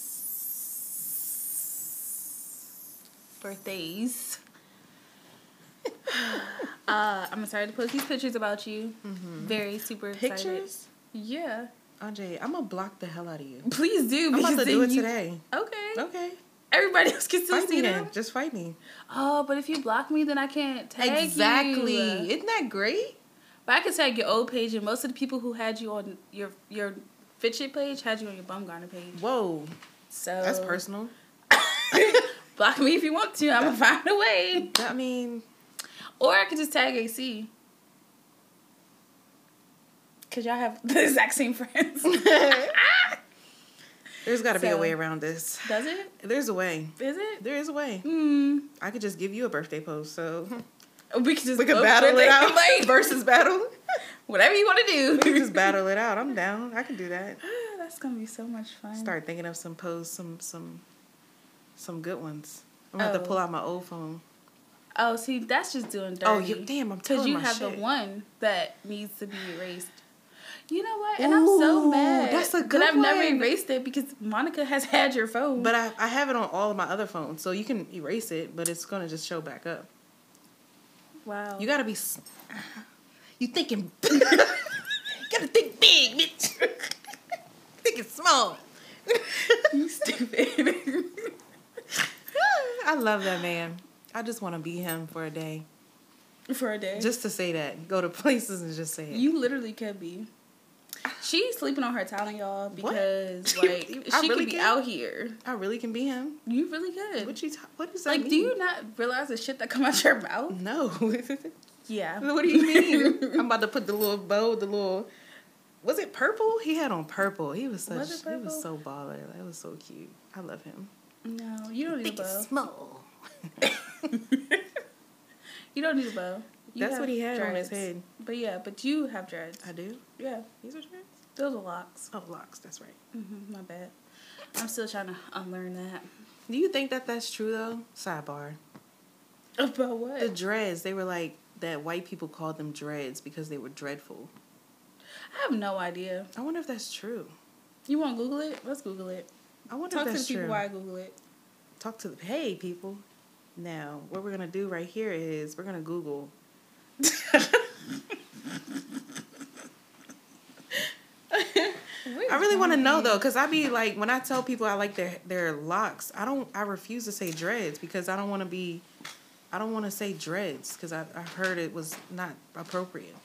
Birthdays. birthdays. uh, I'm excited to post these pictures about you. Mm-hmm. Very super excited. Pictures? Yeah. Andre, I'm gonna block the hell out of you. Please do. I'm about to do it you- today. Okay. Okay. Everybody else can still Fight see me them. Just fight me. Oh, but if you block me, then I can't tag exactly. you. Isn't that great? But I can tag your old page, and most of the people who had you on your your Fitchit page had you on your Bumgarner page. Whoa. So That's personal. block me if you want to. I'm gonna find a way. I mean, Or I could just tag AC. Cause y'all have the exact same friends. There's got to be a way around this. Does it? There's a way. Is it? There is a way. Hmm. I could just give you a birthday post, so We could just we could battle it out. Like versus battle. whatever you want to do. We could just battle it out. I'm down. I can do that. That's gonna be so much fun. Start thinking of some posts, some some some good ones. I'm gonna have Oh. to pull out my old phone. Oh, see, that's just doing dirty. Oh, you, damn! I'm Because telling you have shit. the one that needs to be erased. You know what? And I'm so mad that's a that good I've never erased it because Monica has had your phone. But I, I have it on all of my other phones, so you can erase it, but it's gonna just show back up. wow, You gotta be. You thinking? you gotta think big, bitch. thinking small. you stupid. I love that man. I just want to be him for a day, For a day, just to say that. Go to places and just say it. you literally could be. She's sleeping on her talent, y'all, What? because like she I could be can? out here. I really can be him. You really could. What you? Ta- what does that like, mean? do you not realize the shit that come out your mouth? No. Yeah. what do you mean? I'm about to put the little bow, the little Was it purple? He had on purple. He was such. Was He was so baller. That was so cute. I love him. No, you don't need a bow. small. You don't need a bow. You That's what he had on his dreads. head. But yeah, but you have dreads. I do. Yeah, These are dreads. those are locks. Oh, locks. That's right. Mm-hmm, my bad. I'm still trying to unlearn that. Do you think that that's true though? Sidebar. About what? The dreads. They were like that. White people called them dreads because they were dreadful. I have no idea. I wonder if that's true. You want to Google it? Let's Google it. I wonder Talk if to the that's people true. while I Google it. Talk to the hey people. Now, what we're gonna do right here is we're gonna Google. I really want to know though, cause I be like when I tell people I like their their locks, I don't. I refuse to say dreads because I don't want to be. I don't want to say dreads because I I heard it was not appropriate,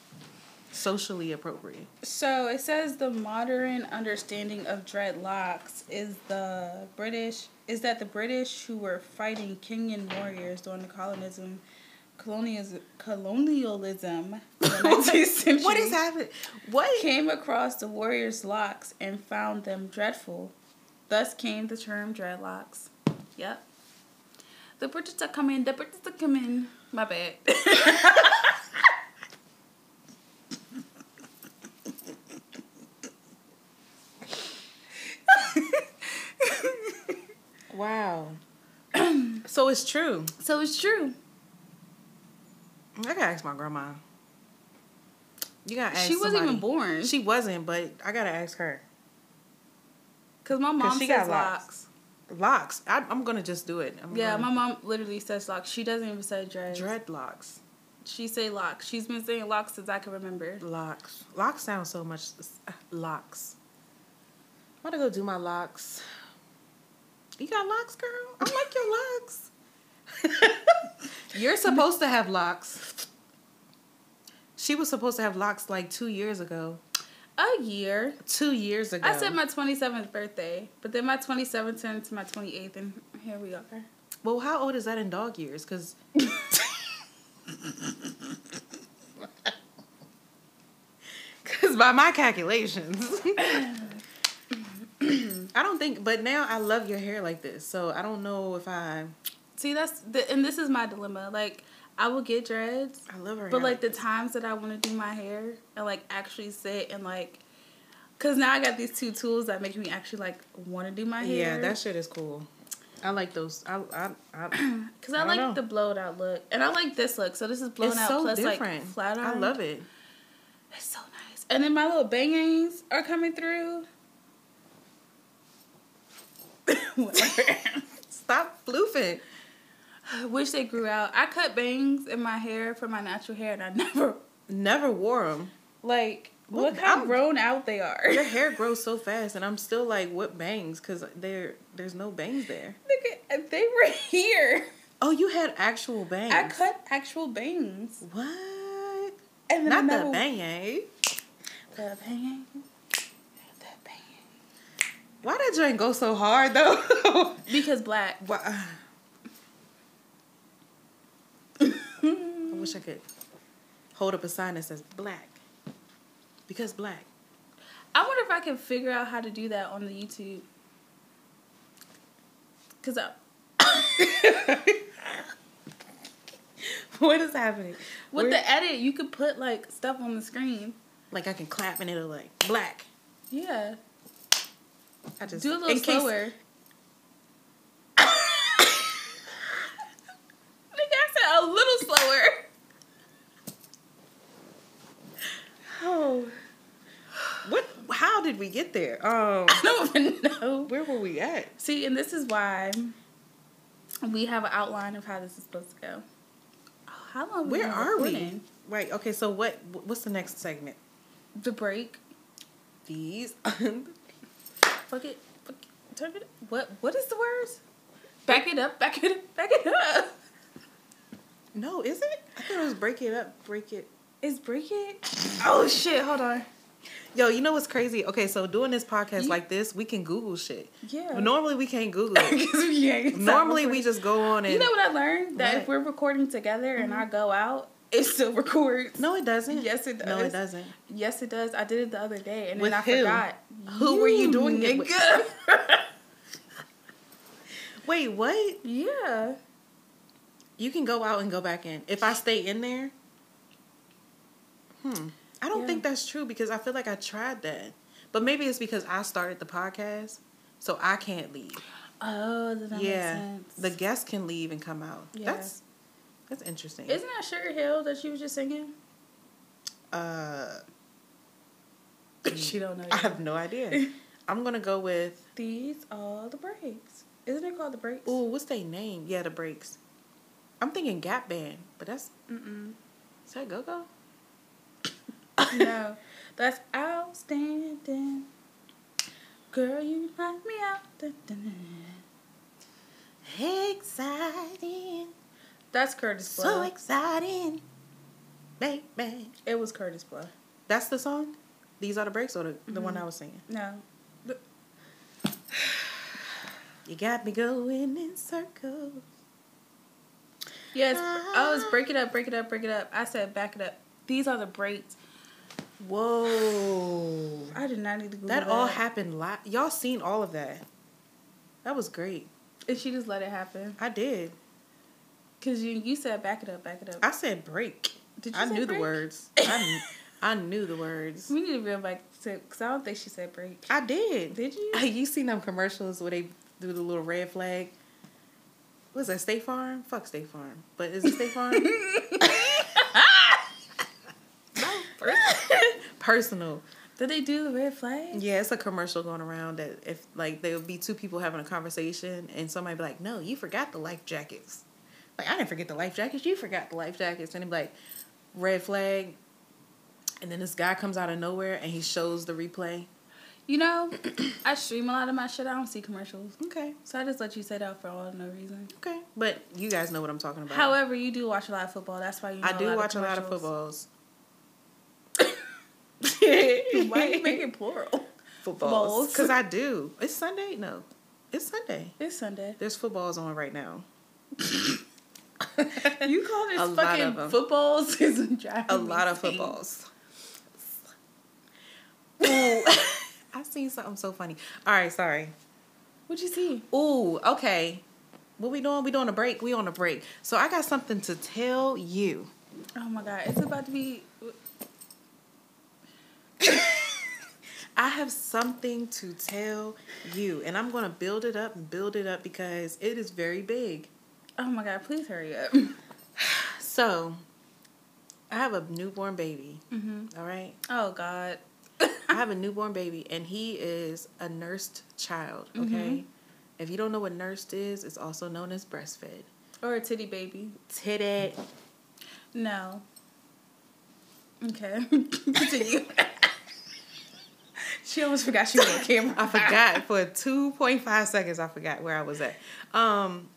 socially appropriate. So it says the modern understanding of dreadlocks is the British is that the British who were fighting Kenyan warriors during the colonism colonialism colonialism the 19th century What is happening? What? came across the warriors' locks and found them dreadful. Thus came the term dreadlocks. Yep. The British are coming, the British are coming. My bad. Wow. so it's true. so it's true. I gotta ask my grandma. You gotta ask. She wasn't even born. She wasn't, but I gotta ask her. Cause my mom she says got locks. locks. Locks. I, I'm gonna just do it. I'm Yeah, gonna- my mom literally says locks. She doesn't even say dreads. dreadlocks. She say locks. She's been saying locks since I can remember. Locks. Locks sound so much. Locks. I'm gonna go do my locks. You got locks, girl? I like your locks. You're supposed to have locks. She was supposed to have locks like two years ago. A year. Two years ago. I said my 27th birthday, but then my 27th turned to my 28th, and here we are. Well, how old is that in dog years? Because. Because by my calculations. I don't think, but now I love your hair like this, so I don't know if I. See, that's the, and this is my dilemma. Like, I will get dreads, I love her but hair like the times that I want to do my hair and like actually sit and like, cause now I got these two tools that make me actually like want to do my hair. Yeah, that shit is cool. I like those. I, I, I Cause I I, like know. the blowed out look, and I like this look. So this is blown it's out so plus different. like flat iron. I love it. It's so nice. And then my little bangings are coming through. Stop floofing. I wish they grew out. I cut bangs in my hair for my natural hair, and I never Never wore them. like Well, look how I'm- grown out they are. Your hair grows so fast, and I'm still like, what bangs? Because there, there's no bangs there. Look at they were here. Oh, you had actual bangs. I cut actual bangs, What? and then Not I the never- bang, eh? The bang. The bang. Why that joint go so hard though? Because black. Why? I wish I could hold up a sign that says black. Because black. I wonder if I can figure out how to do that on the YouTube. Cause I, what is happening? with Where- the edit, you could put like stuff on the screen. like I can clap and it'll like black. Yeah, I just do a little case- slower. Nigga, I said a little slower. Oh. What? How did we get there? Um, I don't even know. where were we at? See, and this is why we have an outline of how this is supposed to go. How long? Where are we? recording? Right. Okay. So what? What's the next segment? The break. These. Fuck it. Fuck it. Turn it. What? What is the words? Back it up. Back it up. Back it up. No, is it? I thought it was break it up. Break it. Is break it? Oh shit! Hold on. Yo, you know what's crazy? Okay, so doing this podcast You- like this, we can Google shit. Yeah. But normally we can't Google it. We ain't stop normally we just go on and You know what I learned? That if we're recording together and mm-hmm. I go out It still records. No, it doesn't. Yes, it No, it does. doesn't. Yes, it does. I did it the other day, and With then I who? forgot. Who were you doing it with? Wait, what? yeah. You can go out and go back in. If I stay in there, hmm. I don't Yeah. think that's true because I feel like I tried that. But maybe it's because I started the podcast, so I can't leave. Oh, that yeah, makes sense. the guests can leave and come out. Yeah. That's that's interesting. Isn't that Sugar Hill that she was just singing? uh, she don't know. I have no idea. I'm gonna go with. These are the breaks. Isn't it called the breaks? Ooh, what's their name? Yeah, the breaks. I'm thinking Gap Band, but that's Mm-mm. is that Go Go? no, that's outstanding. Girl, you knock me out. Dun, dun, dun. Exciting, That's Kurtis Blow. so exciting, baby. it was Kurtis Blow. That's the song. These are the breaks, or the, the one Mhm. I was singing. No. You got me going in circles. Yes, I was break it up, break it up, break it up. I said back it up. These are the breaks. Whoa. I did not need to Google That all happened live. Y'all seen all of that. That was great. And she just let it happen. I did. Cause you you said back it up, back it up. I said break. Did you I knew the words. I knew, I knew the words. We need to back to because I don't think she said break. I did. Did you? You seen them commercials where they do the little red flag? Was that State Farm? Fuck State Farm. But is it State Farm? No. Personal. Did they do the red flag? Yeah, it's a commercial going around that if like there would be two people having a conversation and somebody be like, "No, you forgot the life jackets." Like I didn't forget the life jackets. You forgot the life jackets, and they be like, "Red flag." And then this guy comes out of nowhere and he shows the replay. You know, I stream a lot of my shit. I don't see commercials, Okay, so I just let you say that for all no reason. okay, but you guys know what I'm talking about. However, you do watch a lot of football. That's why you. Know I do a lot watch a lot of footballs. Why you make it plural? footballs? Because I do. It's Sunday. No, it's Sunday. It's Sunday. There's footballs on right now. You call this A fucking footballs is driving a lot of insane. footballs. I seen something so funny. All right, sorry. What'd you see? Ooh, okay. What we doing? We doing a break? We on a break. So I got something to tell you. Oh my god, it's about to be. I have something to tell you, and I'm gonna build it up and build it up because it is very big. Oh my god, please hurry up. So, I have a newborn baby. hmm All right, Oh god. I have a newborn baby, and he is a nursed child. Okay, if you don't know what nursed is, it's also known as breastfed. Or a titty baby. Titty. No. Okay. Continue. she almost forgot she was on camera. I forgot for two point five seconds. I forgot where I was at. Um,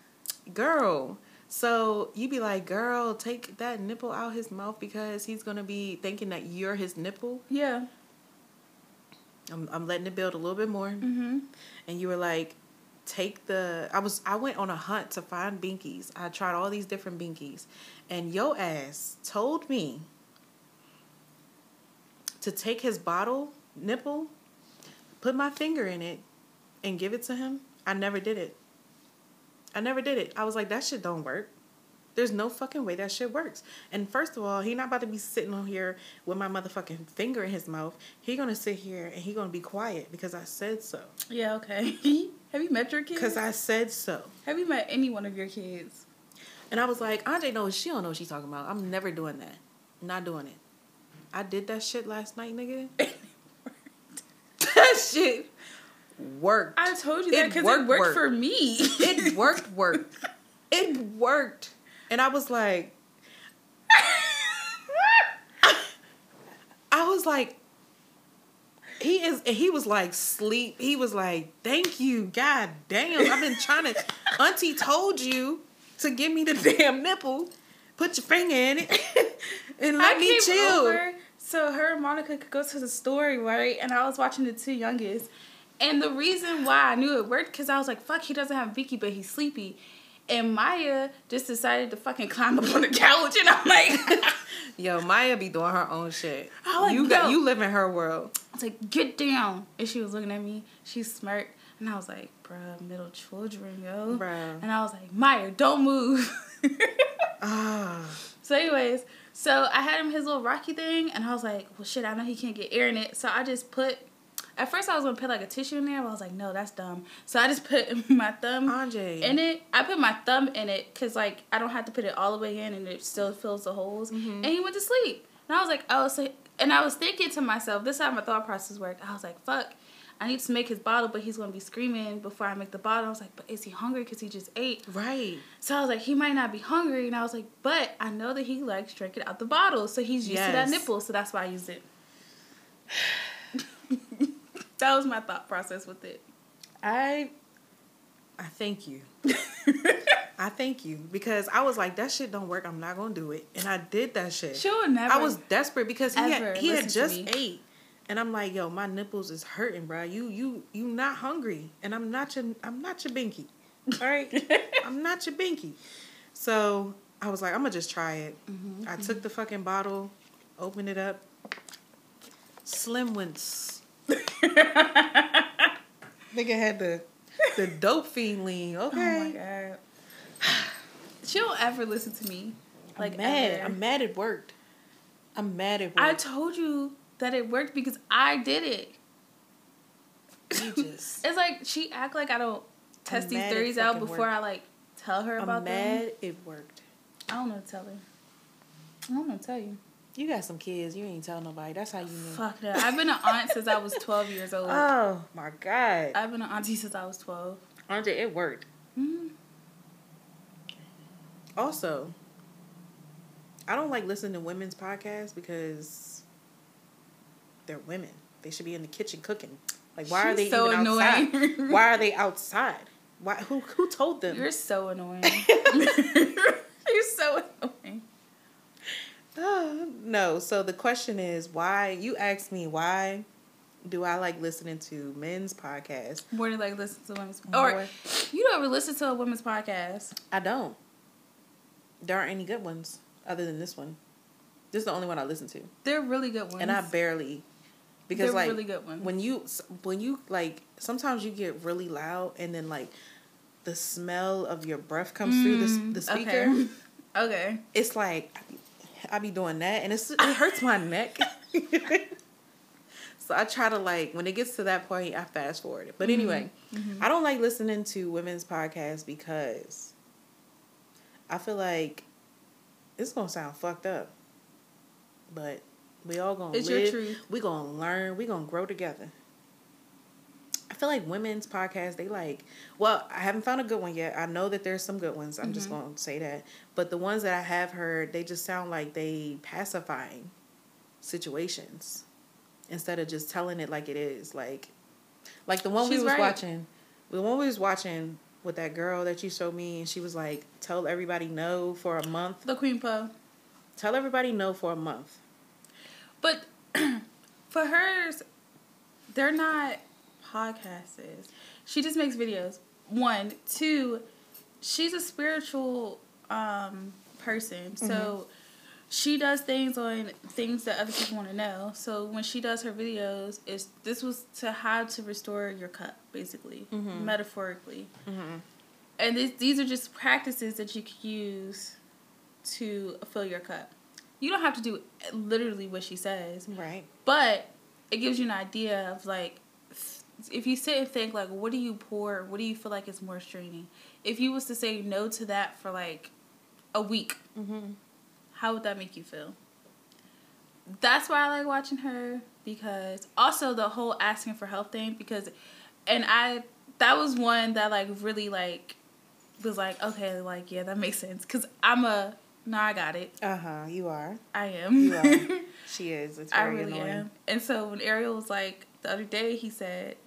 girl. So you be like, girl, take that nipple out his mouth because he's gonna be thinking that you're his nipple. Yeah. I'm, I'm letting it build a little bit more. Mm-hmm. And you were like, take the. I was. I went on a hunt to find binkies. I tried all these different binkies, and yo ass told me to take his bottle nipple, put my finger in it, and give it to him. I never did it. I never did it. I was like, that shit don't work. There's no fucking way that shit works. And first of all, he not about to be sitting on here with my motherfucking finger in his mouth. He gonna sit here and he gonna be quiet because I said so. Yeah, okay. Have you met your kids? Cause I said so. Have you met any one of your kids? And I was like, Andre knows she don't know what she's talking about. I'm never doing that. Not doing it. I did that shit last night, nigga. that shit worked. I told you that because it worked, worked, worked. for me. It worked, worked. It worked. And I was like, I was like, he is, and he was like, sleep. He was like, thank you. God damn. I've been trying to, Auntie told you to give me the damn nipple. Put your finger in it and let I me chill. over so her and Monica could go to the story right? And I was watching the two youngest. And the reason why I knew it worked because I was like, fuck, he doesn't have Vicky, but he's sleepy. And Maya just decided to fucking climb up on the couch, and I'm like, Yo, Maya be doing her own shit. Like, you got you live in her world. I was like, get down. And she was looking at me. She smirked. And I was like, bruh, middle children, yo. Bruh. And I was like, "Maya, don't move. Ah. so, anyways, so I had him his little Rocky thing. And I was like, well, shit, I know he can't get air in it. So I just put, at first I was going to put like a tissue in there. But I was like, no, that's dumb. So I just put my thumb Andre. in it. I put my thumb in it because, like, I don't have to put it all the way in and it still fills the holes. Mm-hmm. And he went to sleep. And I was like, oh, so, and I was thinking to myself, this is how my thought process worked. I was like, fuck, I need to make his bottle, but he's going to be screaming before I make the bottle. I was like, but is he hungry because he just ate? Right. So I was like, he might not be hungry. And I was like, but I know that he likes drinking out the bottle. So he's used to that nipple. So that's why I used it. That was my thought process with it. I I thank you. I thank you because I was like that shit don't work. I'm not gonna do it, and I did that shit. Sure, never. I was desperate because he had he had just ate, and I'm like, yo, my nipples is hurting, bro. You you you not hungry, and I'm not your I'm not your binky, all right? I'm not your binky. So I was like, I'm gonna just try it. Mm-hmm, I took the fucking bottle, opened it up. Slim went. Nigga had the the dope fiend lean. Oh my Okay. god. She don't ever listen to me. Like I'm mad. ever. I'm mad it worked. I'm mad it worked. I told you that it worked because I did it. you just. It's like she act like I don't test I'm these theories out before worked. I like tell her about I'm them. mad it worked. I don't know to tell her. I don't know to tell you. You got some kids. You ain't tell nobody. That's how you know. Fuck that. I've been an aunt since I was twelve years old. Oh my god, I've been an auntie since I was twelve. Auntie, it worked. Mhm. Also, I don't like listening to women's podcasts because they're women. They should be in the kitchen cooking. Like, why are they so even annoying. outside? why are they outside? Why? Who who told them? You're so annoying. You're so annoying. Uh, no. So the question is, why? You asked me why. Do I like listening to men's podcasts? More than like listen to women's More. or you don't ever listen to a women's podcast. I don't. There aren't any good ones other than this one. This is the only one I listen to, They're really good ones. and I barely because They're like really good ones. when you when you like sometimes you get really loud and then like the smell of your breath comes through the, Mm, the speaker. Okay. okay. It's like I be, doing that, and it's it hurts my neck. so I try to like when it gets to that point, I fast forward it. But anyway, Mm-hmm. I don't like listening to women's podcasts because I feel like it's gonna sound fucked up, but we all gonna It's your live. truth. We gonna learn. We gonna grow together. I feel like women's podcasts, they like, well, I haven't found a good one yet. I know that there's some good ones. I'm just Mm-hmm. going to say that. But the ones that I have heard, they just sound like they pacifying situations instead of just telling it like it is. Like, like the one She's we was right. watching, the one we was watching with that girl that you showed me, and she was like, tell everybody no for a month. The Queen Po. Tell everybody no for a month. But for hers, they're not podcasters. She just makes videos. One, two, she's a spiritual um, person, Mm-hmm. so she does things on things that other people want to know. So when she does her videos, is this was to how to restore your cup, basically, Mm-hmm. metaphorically. And this, these are just practices that you can use to fill your cup. You don't have to do literally what she says, Right. but it gives you an idea of like if you sit and think like what do you pour what do you feel like is more straining if you was to say no to that for like a week Mm-hmm. how would that make you feel that's why i like watching her because also the whole asking for help thing because and i that was one that like really like was like okay like yeah that makes sense because i'm a no i got it Uh huh. You are. i am You are. she is. It's I really annoying. am. And so when Ariel was like the other day, he said,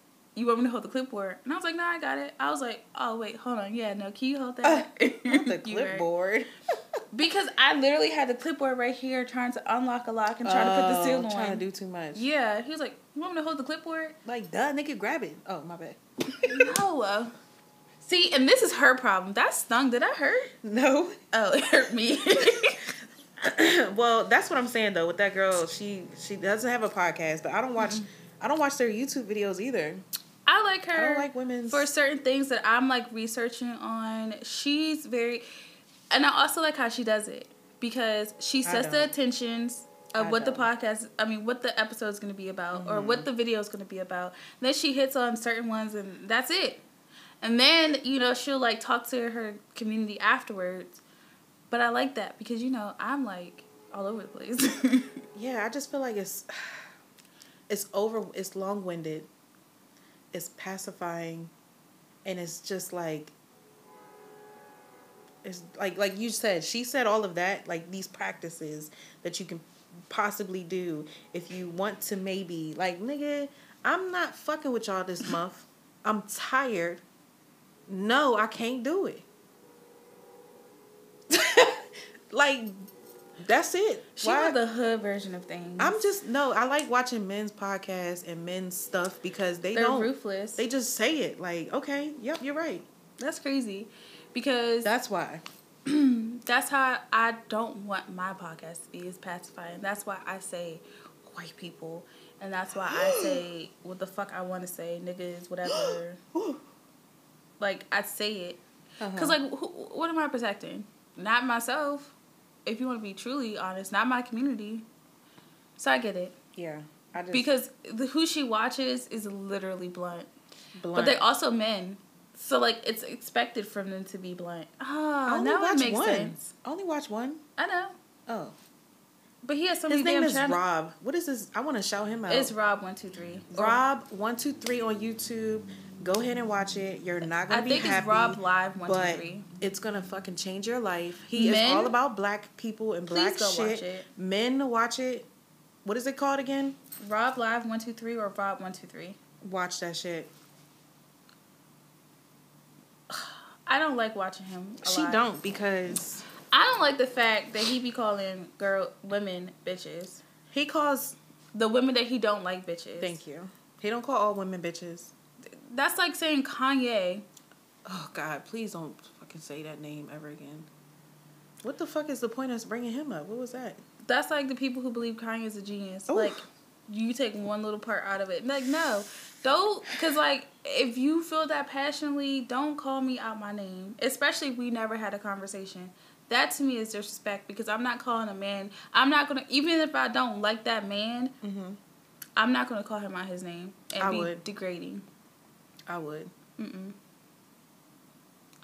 "You want me to hold the clipboard?" And I was like, "No, I got it." I was like, "Oh wait, hold on, yeah, no, can you hold that?" Not the clipboard. because I literally had the clipboard right here, trying to unlock a lock and trying to put the seal Oh, on. Trying to do too much. yeah, he was like, "You want me to hold the clipboard?" Like, duh, nigga, grab it. Oh, my bad. no. Uh, see, and this is her problem. That stung. Did I hurt? no. Oh, it hurt me. well, that's what I'm saying though. With that girl, she she doesn't have a podcast, but I don't watch. I don't watch their YouTube videos either. Like her. I don't like women's. for certain things that I'm like researching on. She's very, and I also like how she does it because she sets the attentions of I what the don't. podcast. I mean, what the episode is going to be about, or Mm-hmm. what the video is going to be about. then she hits on certain ones, and that's it. And then you know she'll like talk to her community afterwards. But I like that because you know I'm like all over the place. Yeah, I just feel like it's it's over. It's long winded. It's pacifying, and it's just like it's like like you said. She said all of that. Like these practices that you can possibly do if you want to maybe like nigga. I'm not fucking with y'all this month. I'm tired. No, I can't do it. like that's it. she Why- was the hood version of things. I'm just no. I like watching men's podcasts and men's stuff because they They're don't. ruthless. They just say it like, okay, yep, you're right. That's crazy, because That's why. that's how I don't want my podcast to be is pacifying. That's why I say white people, and that's why I say what the fuck I want to say, niggas, whatever. like I say it, Uh-huh. cause like who, what am I protecting? Not myself. If you want to be truly honest, not my community. So I get it yeah, I just because the, who she watches is literally blunt. blunt. But they also men. So like it's expected from them to be blunt. I ah, only now it makes one. sense. I only watch one. I know. Oh, But he has so his name is channels. Rob. What is his? I want to shout him out. It's Rob one two three. Rob one two three on YouTube. Go ahead and watch it. You're not gonna be. happy. I think it's Rob Live one two but three. it's gonna fucking change your life. He Men? is all about black people and black shit. watch it. Men watch it. What is it called again? Rob Live one two three or Rob one two three. Watch that shit. I don't like watching him. She lot. don't because I don't like the fact that he be calling girl women bitches. he calls. The women that he don't like bitches. Thank you. He don't call all women bitches. That's like saying Kanye. Oh God, please don't fucking say that name ever again. What the fuck is the point of bringing him up? What was that? That's like the people who believe Kanye is a genius. Oof. Like, you take one little part out of it. Like, no, don't. Cause like, if you feel that passionately, don't call me out my name. Especially if we never had a conversation. That to me is disrespect because I'm not calling a man. I'm not gonna even if I don't like that man. Mm-hmm. I'm not gonna call him out his name and I be would. degrading. I would. Mm-mm.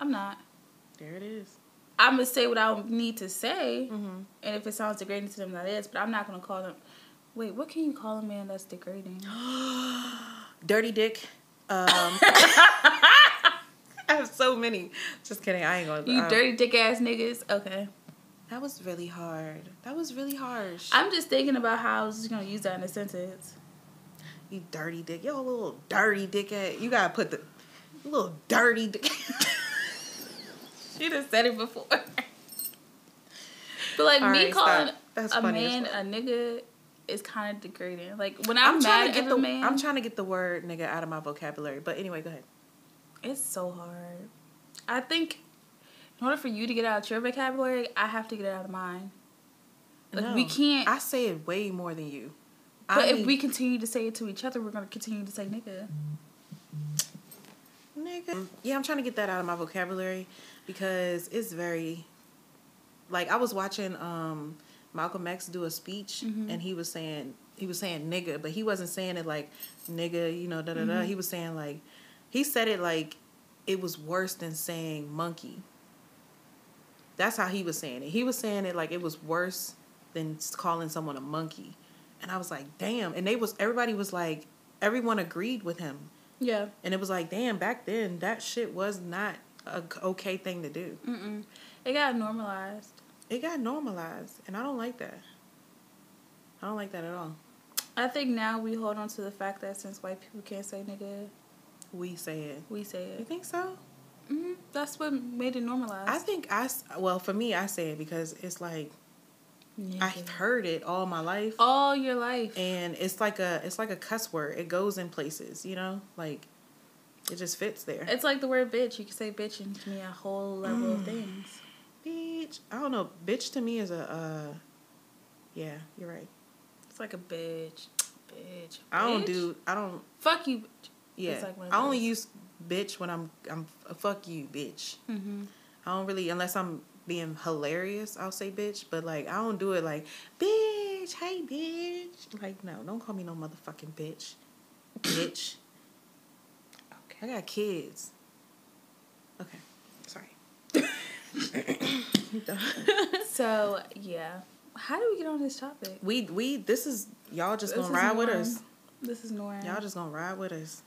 I'm not. There it is. I'm gonna say what I need to say, Mm-hmm. and if it sounds degrading to them, that is. But I'm not gonna call them. Wait, what can you call a man that's degrading? Dirty dick. Um, I have so many. Just kidding. I ain't gonna. You um, dirty dick ass niggas. Okay. That was really hard. That was really harsh. I'm just thinking about how I was just gonna use that in a sentence. You dirty dick. Yo, little dirty dick. At, you gotta put the little dirty dick. She just said it before. but like All me right, calling. A man fuck. a nigga is kind of degrading. Like when I'm, I'm trying mad to at the. man, I'm trying to get the word nigga out of my vocabulary. But anyway, go ahead. it's so hard. I think in order for you to get out of your vocabulary, I have to get it out of mine. Like we can't. I say it way more than you. But I if mean, we continue to say it to each other, we're gonna continue to say nigga. nigga, yeah, I'm trying to get that out of my vocabulary because it's very. Like I was watching um Malcolm X do a speech Mhm. and he was saying he was saying nigga, but he wasn't saying it like nigga, you know, da da da. Mhm. He was saying like he said it like it was worse than saying monkey. That's how he was saying it. He was saying it like it was worse than calling someone a monkey. And I was like, damn. And they was everybody was like everyone agreed with him. Yeah. And it was like, damn, back then that shit was not a okay thing to do. Mm-mm. It got normalized. It got normalized, and I don't like that. I don't like that at all. I think now we hold on to the fact that since white people can't say nigga, We say it. we say it. You think so? hmm That's what made it normalized. I think I well for me I say it because it's like I've heard it all my life, all your life. and it's like a it's like a cuss word. It goes in places, you know, like it just fits there. It's like the word bitch. You can say bitch and it me a whole level of things. bitch. I don't know. Bitch to me is a. uh Yeah, you're right. It's like a bitch, bitch. I don't bitch. do. I don't. Fuck you. bitch. Yeah, It's like I only use bitch when I'm. I'm. fuck you, bitch. Mm-hmm. I don't really unless I'm being hilarious. I'll say bitch, but like I don't do it like bitch. Hey, bitch. Like no, don't call me no motherfucking bitch. bitch. Okay, I got kids. Okay, sorry. So yeah, how do we get on this topic? we we this is y'all just This gonna ride with us. This is Nora. Y'all just gonna ride with us.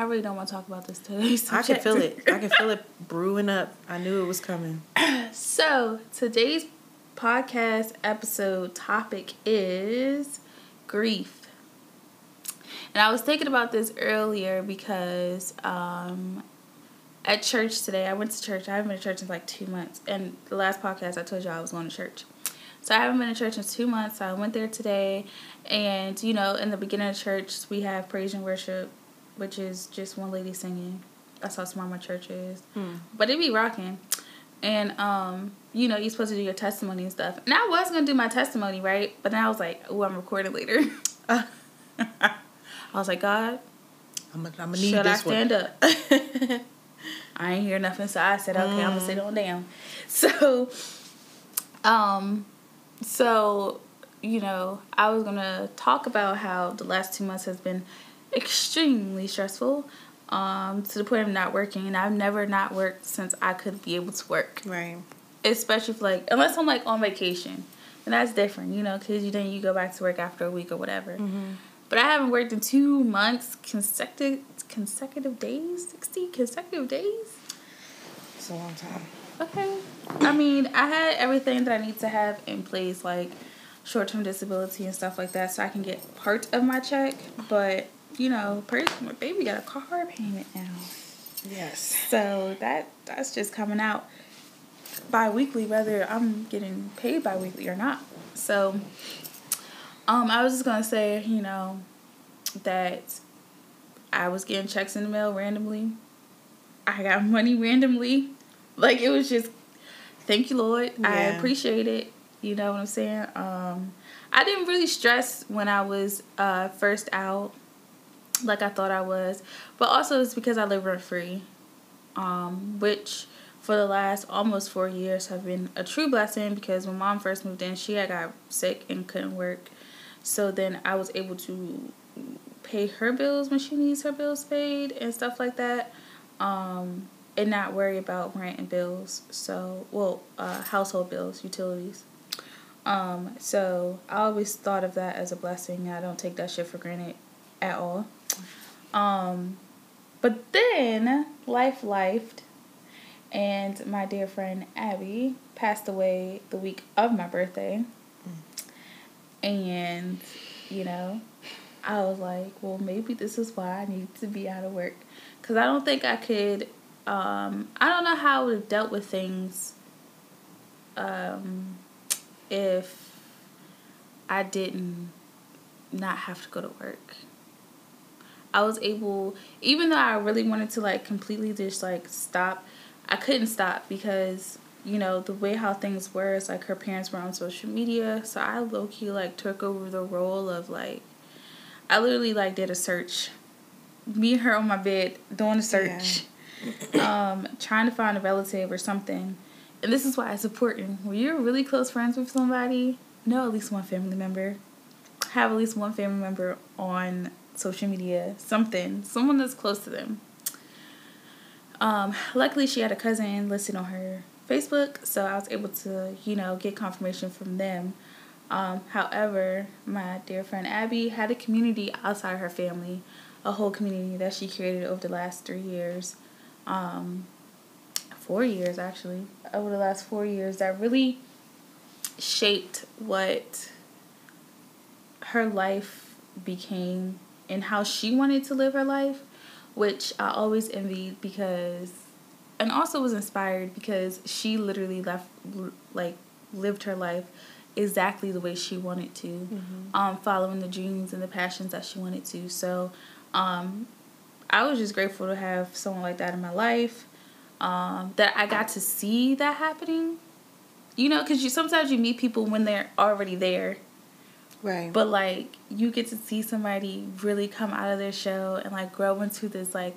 I really don't want to talk about this today. I can feel it. I can feel it brewing up. I knew it was coming. So today's podcast episode topic is grief. And I was thinking about this earlier because um, at church today, I went to church. I haven't been to church in like two months. And the last podcast, I told you I was going to church. So I haven't been to church in two months. So I went there today. And, you know, in the beginning of church, we have praise and worship, which is just one lady singing. That's how small my church is. Hmm. But it be rocking. And, um, you know, you're supposed to do your testimony and stuff. And I was going to do my testimony, right? But then I was like, oh, I'm recording later. I was like, God, I'm gonna need should I this one. stand up? I ain't hear nothing, so I said, okay, I'm gonna sit on down. So, um, so you know, I was gonna talk about how the last two months has been extremely stressful, um, to the point of not working, and I've never not worked since I could be able to work, Right. especially for like unless I'm like on vacation, and that's different, you know, because you then you go back to work after a week or whatever. But I haven't worked in two months consecutive consecutive days, sixty consecutive days. It's a long time. Okay. I mean, I had everything that I need to have in place, like short term disability and stuff like that, so I can get part of my check. But you know, per- my baby got a car payment now, Yes. so that that's just coming out bi-weekly, whether I'm getting paid bi-weekly or not. So, um, I was just gonna say, you know, that I was getting checks in the mail randomly. I got money randomly. Like it was just thank you, Lord. I appreciate it. You know what I'm saying? Um I didn't really stress when I was uh first out like I thought I was. But also it's because I live rent free. Um, which for the last almost four years have been a true blessing because when mom first moved in, she had got sick and couldn't work. So then I was able to pay her bills when she needs her bills paid and stuff like that. Um, and not worry about rent and bills. So, well, uh, household bills, utilities. Um, so I always thought of that as a blessing. I don't take that shit for granted at all. Um, but then life lifed, and my dear friend Abby passed away the week of my birthday. And, you know, I was like, well, maybe this is why I need to be out of work. Because I don't think I could, um, I don't know how I would have dealt with things um, if I didn't not have to go to work. I was able, even though I really wanted to like completely just like stop, I couldn't stop because you know the way how things were is like her parents were on social media, so I low key like took over the role of like, I literally like did a search, me and her on my bed doing a search, um, trying to find a relative or something, and this is why it's important. When you're really close friends with somebody, know at least one family member, have at least one family member on social media, something, someone that's close to them. Um, luckily, she had a cousin listed on her Facebook, so I was able to, you know, get confirmation from them. Um, however, my dear friend Abby had a community outside her family, a whole community that she created over the last three years, um, four years actually, over the last four years that really shaped what her life became and how she wanted to live her life, which I always envied because, and also was inspired because she literally left, like, lived her life exactly the way she wanted to, um, following the dreams and the passions that she wanted to. So, um, I was just grateful to have someone like that in my life, um, that I got to see that happening. You know, because you sometimes you meet people when they're already there. Right. But like you get to see somebody really come out of their shell and like grow into this like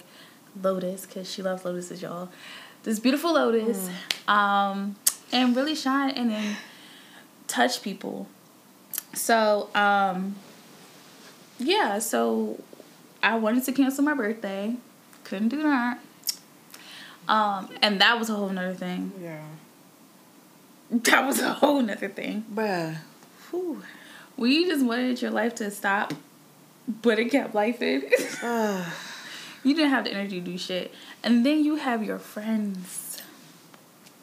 lotus because she loves lotuses, y'all. This beautiful lotus, um, and really shine and then touch people. So um, yeah, so I wanted to cancel my birthday, couldn't do that. Um, and that was a whole nother thing. yeah. That was a whole nother thing. Bruh. Whew. We just wanted your life to stop, but it kept life in. You didn't have the energy to do shit. And then you have your friends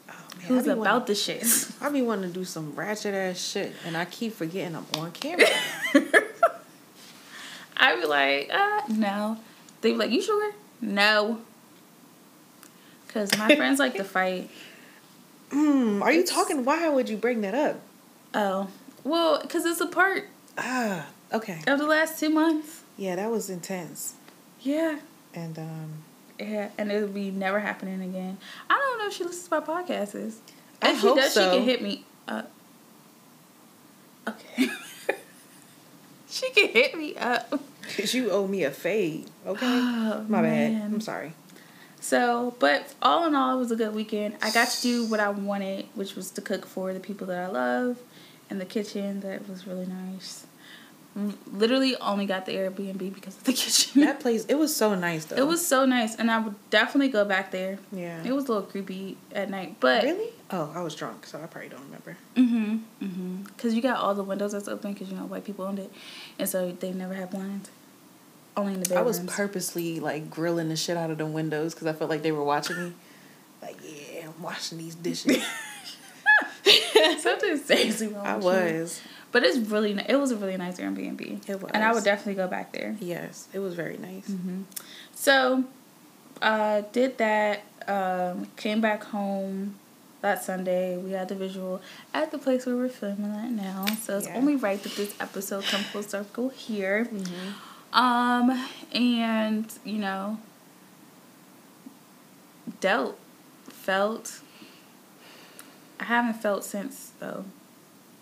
oh, man, who's I about wanting, the shit. I be wanting to do some ratchet ass shit, and I keep forgetting I'm on camera. I'd be like, uh, no. They'd be like, you sure? No. Because my friends like to fight. Hmm. Are you It's- talking? Why would you bring that up? Oh. Well, because it's a part Ah. Okay. of the last two months. Yeah, that was intense. Yeah. And um, Yeah, and it'll be never happening again. I don't know if she listens to my podcasts. If I she hope does, so. she can hit me up. Okay. she can hit me up. cause you owe me a fade. Okay. Oh, My bad. I'm sorry. So, but all in all, it was a good weekend. I got to do what I wanted, which was to cook for the people that I love in the kitchen. That was really nice. Mm, Literally only got the Airbnb because of the kitchen. That place. It was so nice though. it was so nice, and I would definitely go back there. Yeah. It was a little creepy at night, but really? Oh, I was drunk, so I probably don't remember. Mm-hmm. Mm-hmm. Because you got all the windows that's open because, you know, white people owned it. And so they never had blinds. Only in the I was purposely like grilling the shit out of the windows because I felt like they were watching me. Like, yeah, I'm washing these dishes. Something seriously wrong I you. was. But it's really, it was a really nice Airbnb. It was. And I would definitely go back there. Yes, it was very nice. Mm-hmm. So, uh, did that. Um, came back home that Sunday. We had the visual at the place where we're filming that now. So it's Yeah. only right that this episode come full circle here. Mm-hmm. Um, and you know, dealt, felt. I haven't felt since though,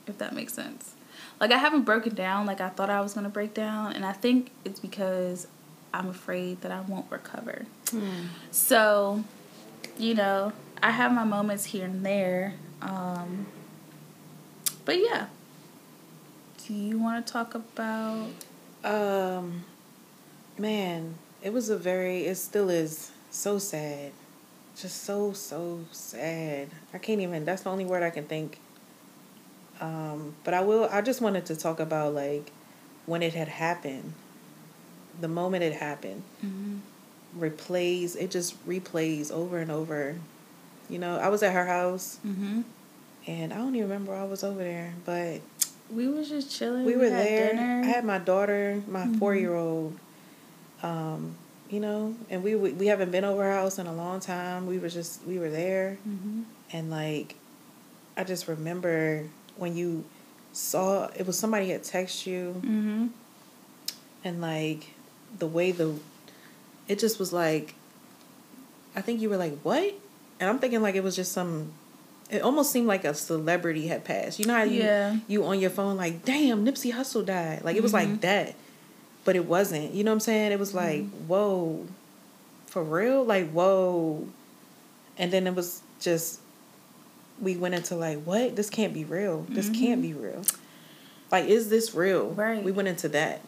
if that makes sense. Like I haven't broken down like I thought I was gonna break down, and I think it's because I'm afraid that I won't recover. So, you know, I have my moments here and there. Um, but yeah. Do you want to talk about? Um, man, it was a very. It still is so sad. Just so so sad. I can't even. That's the only word I can think. Um, but I will. I just wanted to talk about like when it had happened. The moment it happened. replays it just replays over and over you know i was at her house Mm-hmm. and i don't even remember I was over there but We was just chilling. we were had there Dinner. i had my daughter my Mhm. four year old um you know and we we we haven't been over her house in a long time we were just we were there mm-hmm. and like i just remember when you saw it was somebody had text you Mm-hmm. and like the way the it just was like i think you were like what and i'm thinking like it was just some it almost seemed like a celebrity had passed you know how you Yeah. you on your phone like damn nipsey Hussle died like it was Mhm. like that but it wasn't. You know what i'm saying? It was like whoa. For real? Like whoa. And then it was just we went into like what? This can't be real. This can't be real. Like is this real? Right. we went into that.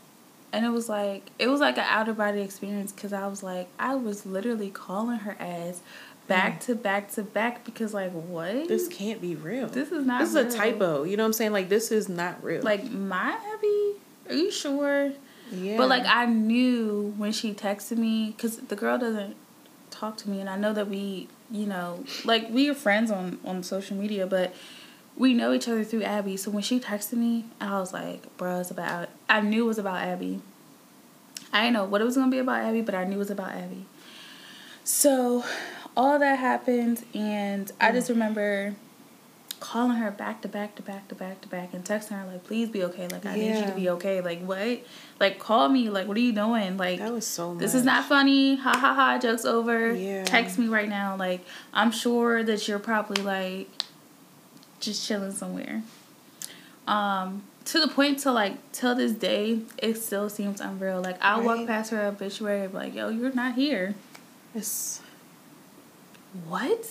And it was like it was like an outer body experience because I was like I was literally calling her ass back to back to back because like what? Mm. this can't be real. This is not This is real. a typo. You know what I'm saying? Like this is not real. like my Abby are you sure yeah. But like I knew when she texted me because the girl doesn't talk to me, and I know that we, you know, like we are friends on on social media, but we know each other through Abby. So when she texted me, I was like, "Bruh, it's about." I knew it was about Abby. I didn't know what it was gonna be about Abby, but I knew it was about Abby. So all that happened, and I mm. just remember calling her back to back to back to back to back and texting her like please be okay. Like i need you to be okay. Like what? Like call me. Like what are you doing? Like that was so much. this is not funny. Ha ha ha. Jokes over. Yeah. text me right now. Like i'm sure that you're probably like just chilling somewhere. Um to the point to like till this day it still seems unreal. Like i'll walk past her obituary and be like yo you're not here. It's, what?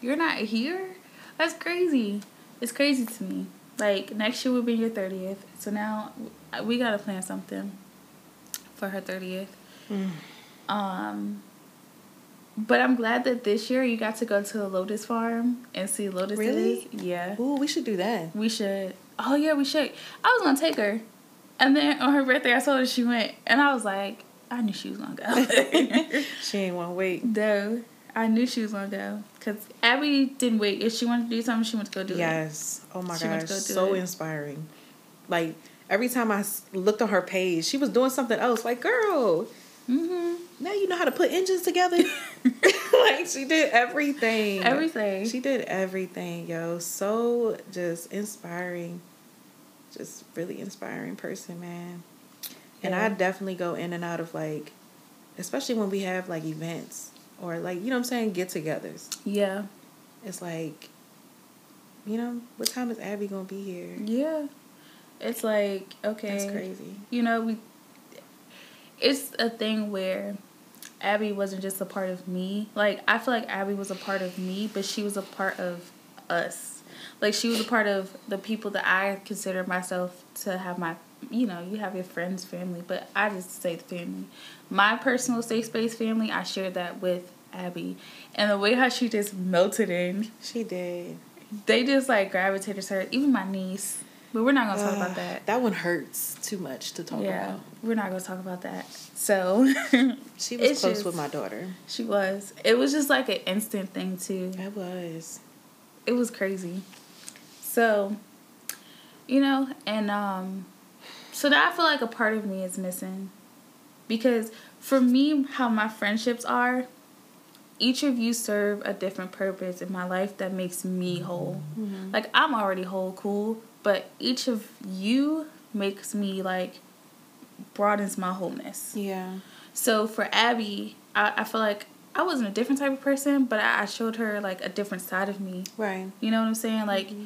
You're not here? That's crazy. It's crazy to me. Like next year will be your thirtieth, so now we gotta plan something for her thirtieth. Mm. Um, but I'm glad that this year you got to go to the Lotus Farm and see lotuses. Really? Yeah, ooh, we should do that. we should. Oh yeah, we should. I was gonna take her, and then on her birthday, I saw that she went, and I was like, I knew she was gonna go. She ain't want to wait. No, I knew she was gonna go because Abby didn't wait. If she wanted to do something, she went to go do it. Yes. Oh my She gosh, go so it. inspiring. Like every time I looked on her page, she was doing something else. Like, girl, Mm-hmm. now you know how to put engines together. like she did everything. Everything. She did everything, yo. So just inspiring. Just really inspiring person, man. And I definitely go in and out of like, especially when we have like events or like, you know what I'm saying, get togethers. Yeah. It's like, you know, what time is Abby gonna be here? Yeah. It's like okay. That's crazy. You know we. It's a thing where Abby wasn't just a part of me. Like I feel like Abby was a part of me, but she was a part of us. Like she was a part of the people that I consider myself to have my. You know, you have your friends, family, but I just say the family. My personal safe space family, I shared that with Abby, and the way how she just melted in She did. they just like gravitated to her. Even my niece, but we're not gonna talk about that. That one hurts too much to talk Yeah, about. we're not gonna talk about that. So She was close just- with my daughter. she was. It was just like an instant thing too. It was. It was crazy. So, you know, and um, so that I feel like a part of me is missing, because for me, how my friendships are, each of you serve a different purpose in my life that makes me mm-hmm. whole. Mm-hmm. Like I'm already whole, cool, but each of you makes me like broadens my wholeness. Yeah. So for Abby, I, I feel like I wasn't a different type of person, but I, I showed her like a different side of me. Right. You know what I'm saying? Like, mm-hmm.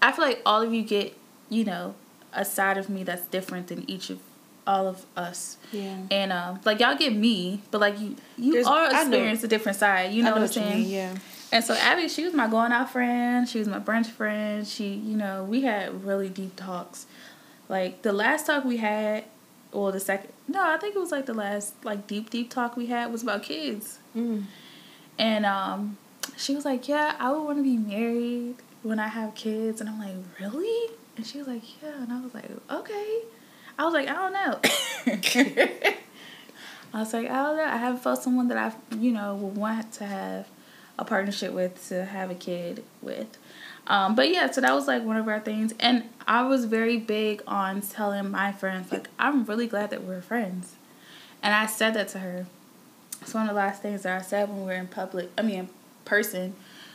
I feel like all of you get, you know, a side of me that's different than each of all of us. Yeah. And um, like y'all get me, but like you, you There's- all experience a different side. You know, I what I'm saying? mean, Yeah. And so Abby, she was my going out friend. She was my brunch friend. She, you know, we had really deep talks. Like the last talk we had, or the second, no, I think it was like the last like deep deep talk we had was about kids. Mm. And um, she was like, "Yeah, I would want to be married when I have kids." And I'm like, "Really?" And she was like, "Yeah." And I was like, "Okay." I was like, "I don't know." I was like, "I don't know. I haven't felt someone that I, you know, would want to have a partnership with to have a kid with." Um, but yeah, so that was like one of our things, and I was very big on telling my friends like, "I'm really glad that we're friends," and I said that to her. It's one of the last things that I said when we were in public, I mean in person,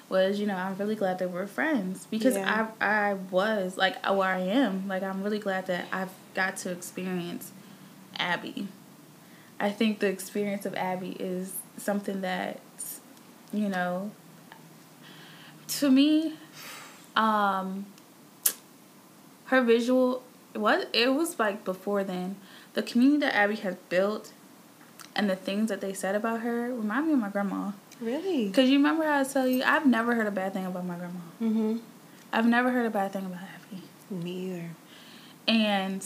was you know I'm really glad that we're friends because Yeah. I I was like where I am like I'm really glad that I've got to experience Abby. I think the experience of Abby is something that you know to me um her visual what it was like before then the community that Abby has built and the things that they said about her remind me of my grandma. Really? Cause you remember how I tell you I've never heard a bad thing about my grandma. Mm-hmm. I've never heard a bad thing about Abby. Me either. And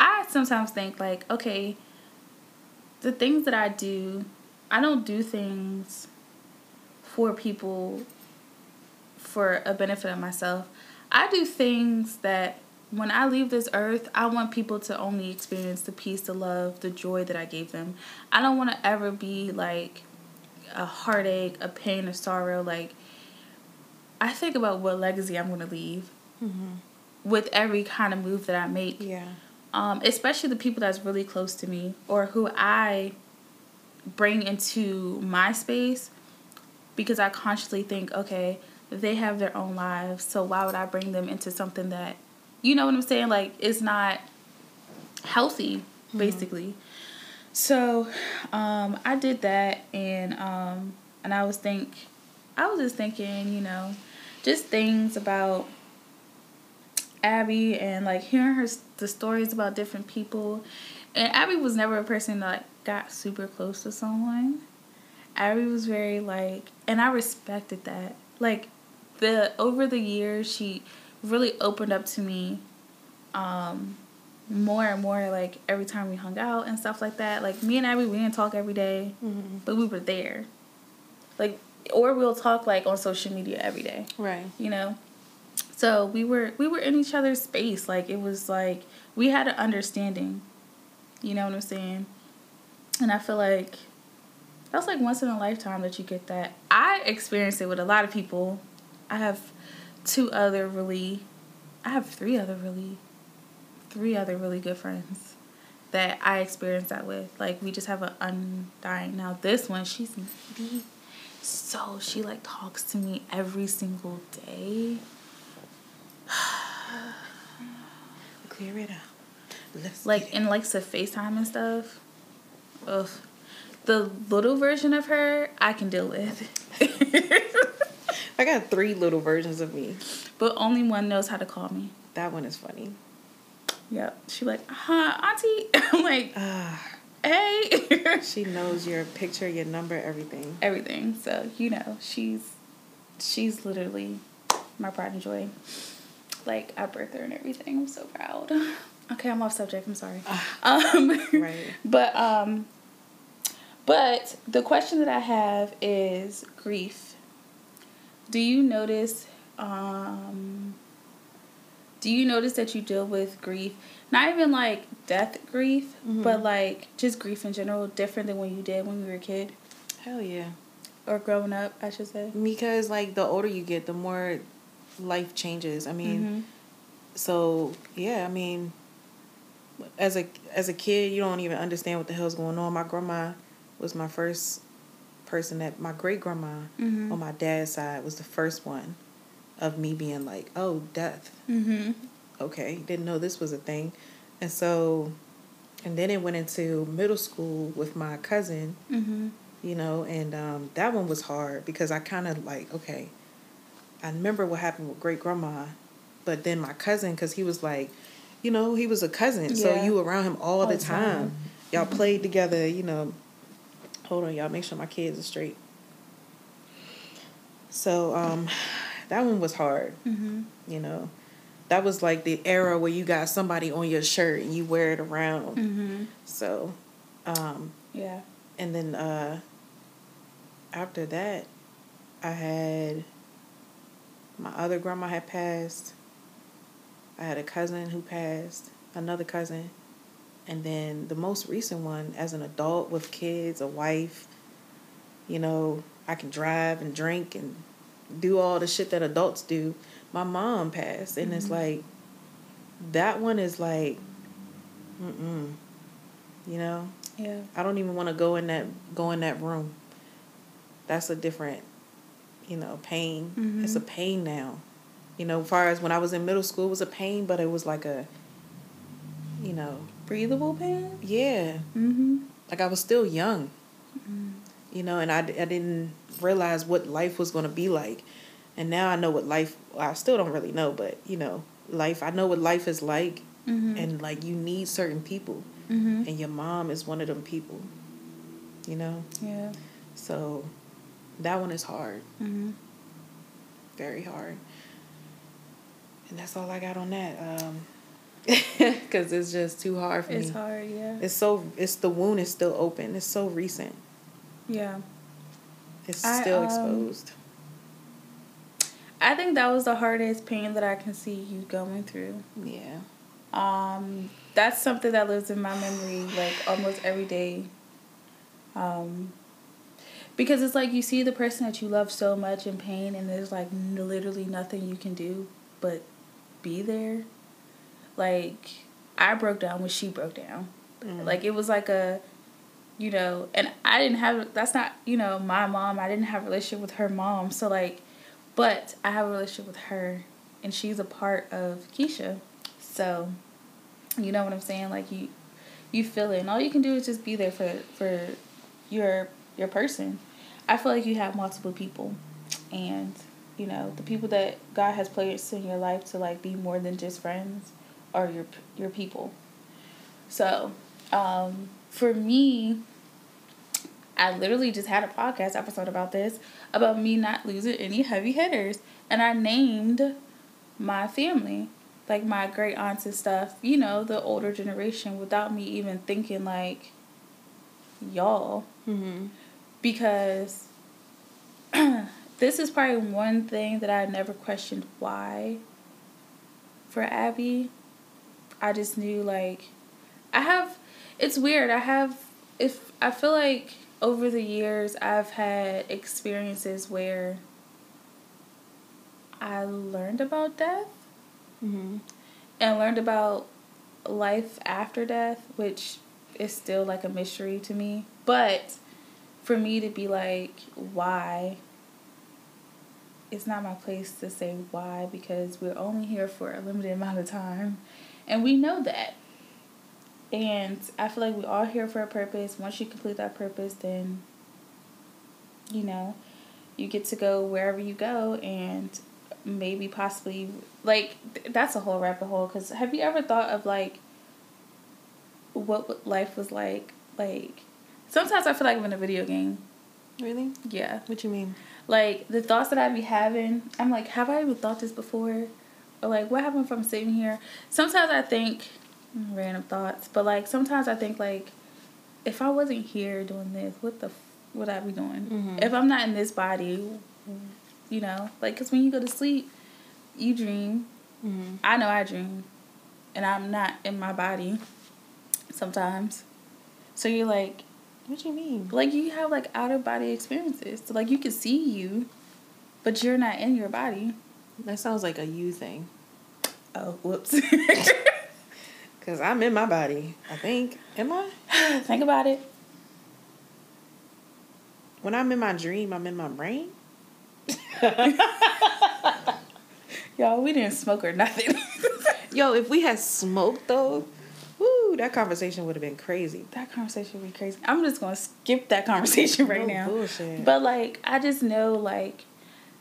I sometimes think like, okay, the things that I do, I don't do things for people for a benefit of myself. I do things that when I leave this earth, I want people to only experience the peace, the love, the joy that I gave them. I don't want to ever be like a heartache, a pain, a sorrow. Like, I think about what legacy I'm going to leave Mm-hmm. with every kind of move that I make. Yeah. Um, especially the people that's really close to me or who I bring into my space because I consciously think, okay, they have their own lives, so why would I bring them into something that, you know what I'm saying? Like, it's not healthy, basically. So, um, I did that, and um, and I was think, I was just thinking, you know, just things about Abby and like hearing her the stories about different people. And Abby was never a person that like, got super close to someone. Abby was very like, and I respected that. Like the over the years, she really opened up to me, um, more and more. Like every time we hung out and stuff like that. Like me and Abby, we didn't talk every day, Mm-hmm. but we were there. Like, or we'll talk like on social media every day Right. you know so we were we were in each other's space like it was like we had an understanding you know what i'm saying and i feel like that's like once in a lifetime that you get that i experienced it with a lot of people i have two other really i have three other really three other really good friends that I experienced that with. Like we just have an undying. Now this one, she's needy, so she like talks to me every single day. Clear it out. Let's like and likes to FaceTime and stuff. Ugh. The little version of her I can deal with. I got three little versions of me. But only one knows how to call me. That one is funny. Yep. She like, huh, auntie? I'm like, Ah, hey. she knows your picture, your number, everything. Everything. So, you know, she's she's literally my pride and joy. Like I birthed her and everything. I'm so proud. Okay, I'm off subject. I'm sorry. Um, Right. But um, but the question that I have is grief. Do you notice um? Do you notice that you deal with grief? Not even like death grief, but like just grief in general, different than when you did when you were a kid Hell yeah. or growing up, I should say. Because like the older you get, the more life changes. I mean, Mhm. so yeah, I mean, as a as a kid, you don't even understand what the hell's going on. My grandma was my first person that my great grandma Mhm. on my dad's side was the first one of me being like, oh, death. Mhm. Okay, didn't know this was a thing, and so, and then it went into middle school with my cousin. Mhm. you know, and um, that one was hard because I kind of like, okay, I remember what happened with great grandma, but then my cousin, because he was like, you know, he was a cousin, so you were around him all, All the time. time. Y'all played together, you know. Hold on, y'all, make sure my kids are straight. So um, that one was hard, Mhm. you know. That was like the era where you got somebody on your shirt and you wear it around. Mhm. So, um, Yeah. and then uh after that I had my other grandma had passed. I had a cousin who passed, another cousin. And then the most recent one as an adult with kids, a wife, you know, I can drive and drink and do all the shit that adults do. My mom passed and it's like that one is like mm-mm. You know? Yeah. I don't even want to go in that go in that room. That's a different, you know, pain. Mhm. It's a pain now. You know, as far as when I was in middle school, it was a pain, but it was like a, you know, Breathable pain? yeah, Mhm. like I was still young. Mm-hmm. You know, and I, I didn't realize what life was going to be like. And now I know what life, I still don't really know, but, you know, life, I know what life is like. Mhm. And like you need certain people. Mhm. And your mom is one of them people. You know? Yeah. So that one is hard, Mhm. very hard. And that's all I got on that. Um, because it's just too hard for It's me. It's hard, yeah. It's so it's the wound is still open. It's so recent. Yeah. It's I, still um, exposed. I think that was the hardest pain that I can see you going through. Yeah. Um, that's something that lives in my memory like almost every day. Um, because it's like you see the person that you love so much in pain, and there's like n- literally nothing you can do but be there. Like I broke down when she broke down. Mm. Like it was like a, you know, and I didn't have. That's not you know my mom. I didn't have a relationship with her mom. So like, but I have a relationship with her, and she's a part of Keisha. So, you know what I'm saying? Like you, you feel it, and all you can do is just be there for for your your person. I feel like you have multiple people, and you know the people that God has placed in your life to like be more than just friends are your your people. So, um, for me, I literally just had a podcast episode about this about me not losing any heavy hitters, and I named my family like my great aunts and stuff, you know, the older generation without me even thinking like y'all Mm-hmm. because this is probably one thing that I never questioned why for Abby. I just knew like I have it's weird. I have if I feel like over the years I've had experiences where I learned about death Mm-hmm. and learned about life after death, which is still like a mystery to me. But for me to be like, why? It's not my place to say why because we're only here for a limited amount of time. And we know that. And I feel like we're all here for a purpose. Once you complete that purpose, then, you know, you get to go wherever you go and maybe possibly, like, that's a whole rabbit hole. Because have you ever thought of, like, what life was like? Like, sometimes I feel like I'm in a video game. Really? Yeah. What you mean? Like, the thoughts that I be having, I'm like, have I even thought this before? Or, like, what happened if I'm sitting here? Sometimes I think, random thoughts, but, like, sometimes I think, like, if I wasn't here doing this, what the f- would I be doing? Mhm. If I'm not in this body, you know? Like, because when you go to sleep, you dream. Mm-hmm. I know I dream. And I'm not in my body sometimes. So you're like, What do you mean? like you have like out of body experiences. So like you can see you, but you're not in your body. That sounds like a you thing. Oh, whoops. Cause I'm in my body. I think. Am I? Think about it. When I'm in my dream, I'm in my brain. Y'all, we didn't smoke or nothing. Yo, if we had smoked though, woo, that conversation would have been crazy. that conversation would be crazy. I'm just gonna skip that conversation right No now. bullshit. But like, I just know like,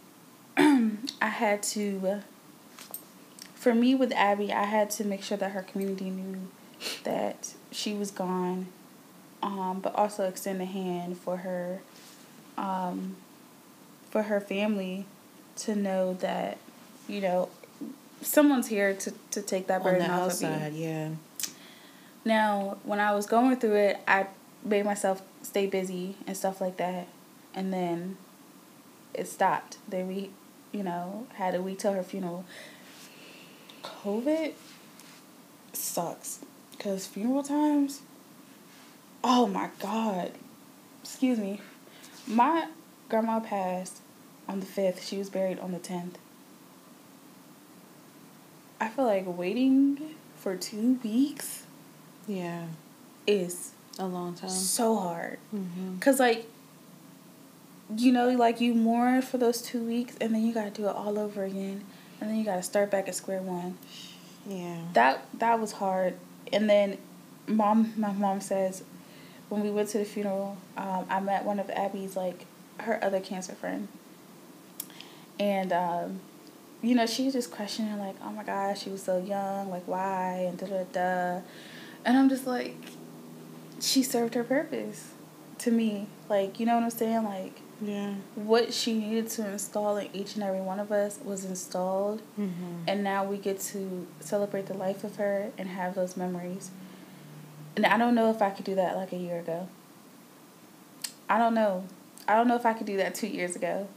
I had to. For me with Abby, I had to make sure that her community knew that she was gone, um, but also extend a hand for her, um, for her family, to know that, you know, someone's here to to take that burden off of you. yeah. Now, when I was going through it, I made myself stay busy and stuff like that. And then it stopped. Then we, you know, had a week till her funeral. COVID sucks. Because funeral times, oh my God. Excuse me. My grandma passed on the 5th. She was buried on the 10th. I feel like waiting for two weeks Yeah. is A long time. so hard. Mm-hmm. Cause like, you know, like you mourn for those two weeks, and then you gotta do it all over again, and then you gotta start back at square one. Yeah. That that was hard. And then, mom, my mom says, when we went to the funeral, um, I met one of Abby's like her other cancer friend, and um, you know, she was just questioning like, oh my gosh, she was so young, like why, and da da da, and I'm just like, she served her purpose to me. Like, you know what I'm saying? Like, Yeah. what she needed to install in each and every one of us was installed. Mm-hmm. And now we get to celebrate the life of her and have those memories. And I don't know if I could do that like a year ago. I don't know. I don't know if I could do that two years ago.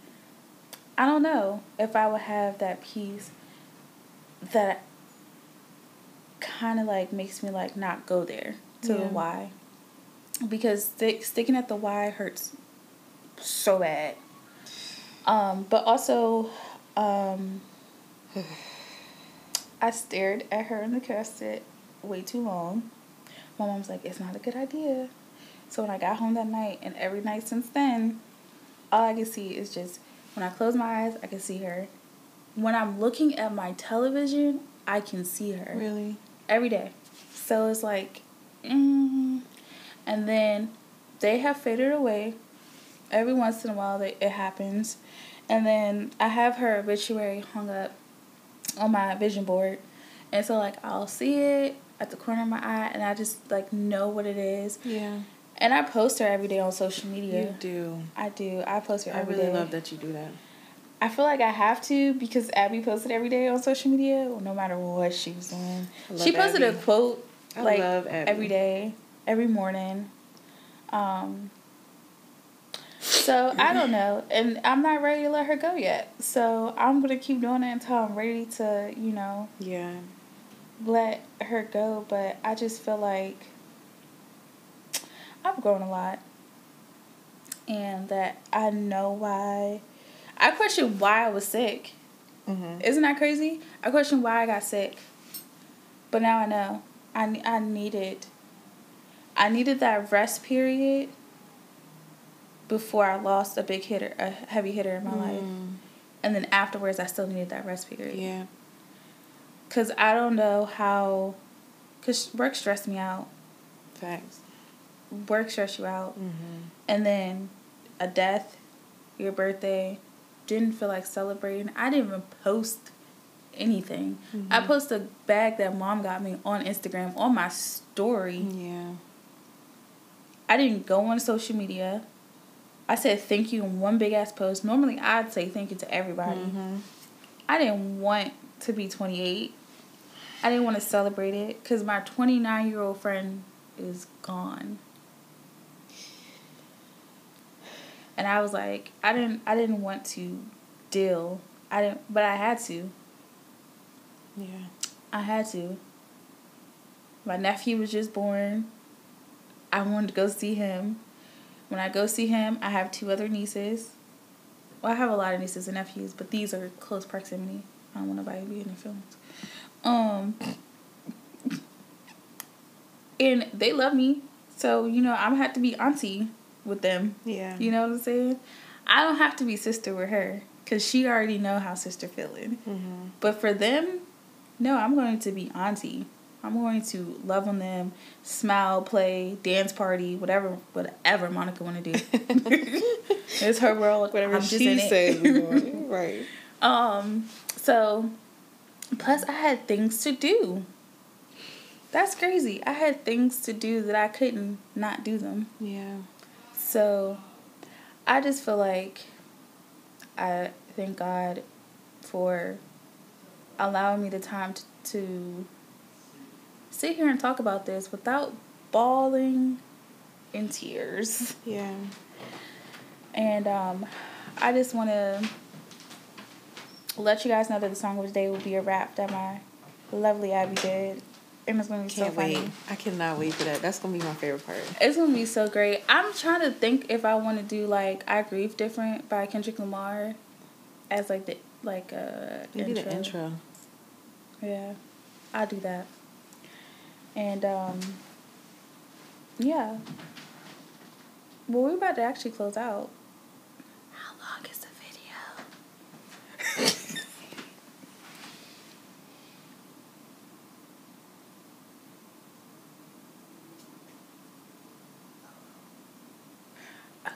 I don't know if I would have that peace that kind of like makes me like not go there to the why. Because stick, sticking at the why hurts so bad. Um, but also, um, I stared at her in the casket way too long. My mom's like, it's not a good idea. So when I got home that night, and every night since then, all I can see is just when I close my eyes, I can see her. When I'm looking at my television, I can see her Really? every day. So it's like, mm. and then they have faded away. Every once in a while, they, it happens, and then I have her obituary hung up on my vision board, and so like I'll see it at the corner of my eye, and I just like know what it is, Yeah. and I post her every day on social media. You do. I do. I post her I really day. love that you do that. I feel like I have to because Abby posted every day on social media, no matter what she was doing. She posted Abby. a quote I like love Abby. every day, every morning. Um. So I don't know, and I'm not ready to let her go yet. So I'm gonna keep doing it until I'm ready to, you know, Yeah. let her go. But I just feel like I've grown a lot, and that I know why. I question why I was sick. Mm-hmm. Isn't that crazy? I questioned why I got sick. But now I know. I I needed I needed that rest period before I lost a big hitter, a heavy hitter in my life. And then afterwards I still needed that rest period. Yeah. Cuz I don't know how cuz work stressed me out. Facts. Work stressed you out. Mm-hmm. And then a death, your birthday, didn't feel like celebrating. I didn't even post anything. I posted a bag that mom got me on Instagram on my story. Yeah. I didn't go on social media. I said thank you in one big ass post. Normally I'd say thank you to everybody. Mm-hmm. I didn't want to be 28. I didn't want to celebrate it because my 29 year old friend is gone. And I was like, I didn't, I didn't want to deal. I didn't, but I had to. Yeah. I had to. My nephew was just born. I wanted to go see him. When I go see him, I have two other nieces. Well, I have a lot of nieces and nephews, but these are close proximity. I don't want nobody to be in their feelings. Um, and they love me, so you know I'm have to be auntie with them. Yeah. You know what I'm saying? I don't have to be sister with her because she already know how sister feeling. Mm-hmm. But for them, no, I'm going to be auntie. I'm going to love on them, smile, play, dance party, whatever, whatever Monica want to do. it's her world. Whatever I'm she says. it. we're doing. right. um. So, plus I had things to do. That's crazy. I had things to do that I couldn't not do them. Yeah. So, I just feel like I thank God for allowing me the time to, to sit here and talk about this without bawling in tears. Yeah. And um, I just want to let you guys know that the song of the day will be a rap that my lovely Abby did. And it's going to be Can't so funny. wait. I cannot wait for that. That's gonna be my favorite part. It's gonna be so great. I'm trying to think if I want to do like "I Grieve Different" by Kendrick Lamar as like the like uh Maybe intro. the intro. Yeah, I'll do that. And um, yeah. Well, we're about to actually close out. How long is the video? Okay.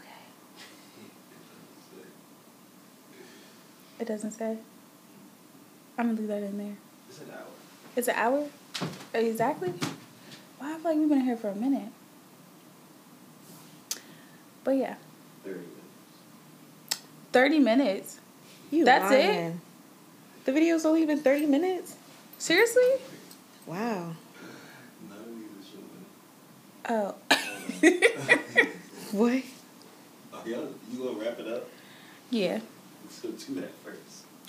It doesn't say. I'm gonna leave that in there. It's an hour. It's an hour? Exactly? Well, I feel like we've been here for a minute. But yeah, 30 minutes. 30 minutes. You That's it? lying. The video's only been thirty minutes. Seriously? Wow. None of these are showing. Oh. What? Oh, y'all, you gonna wrap it up? yeah. Let's go do that first.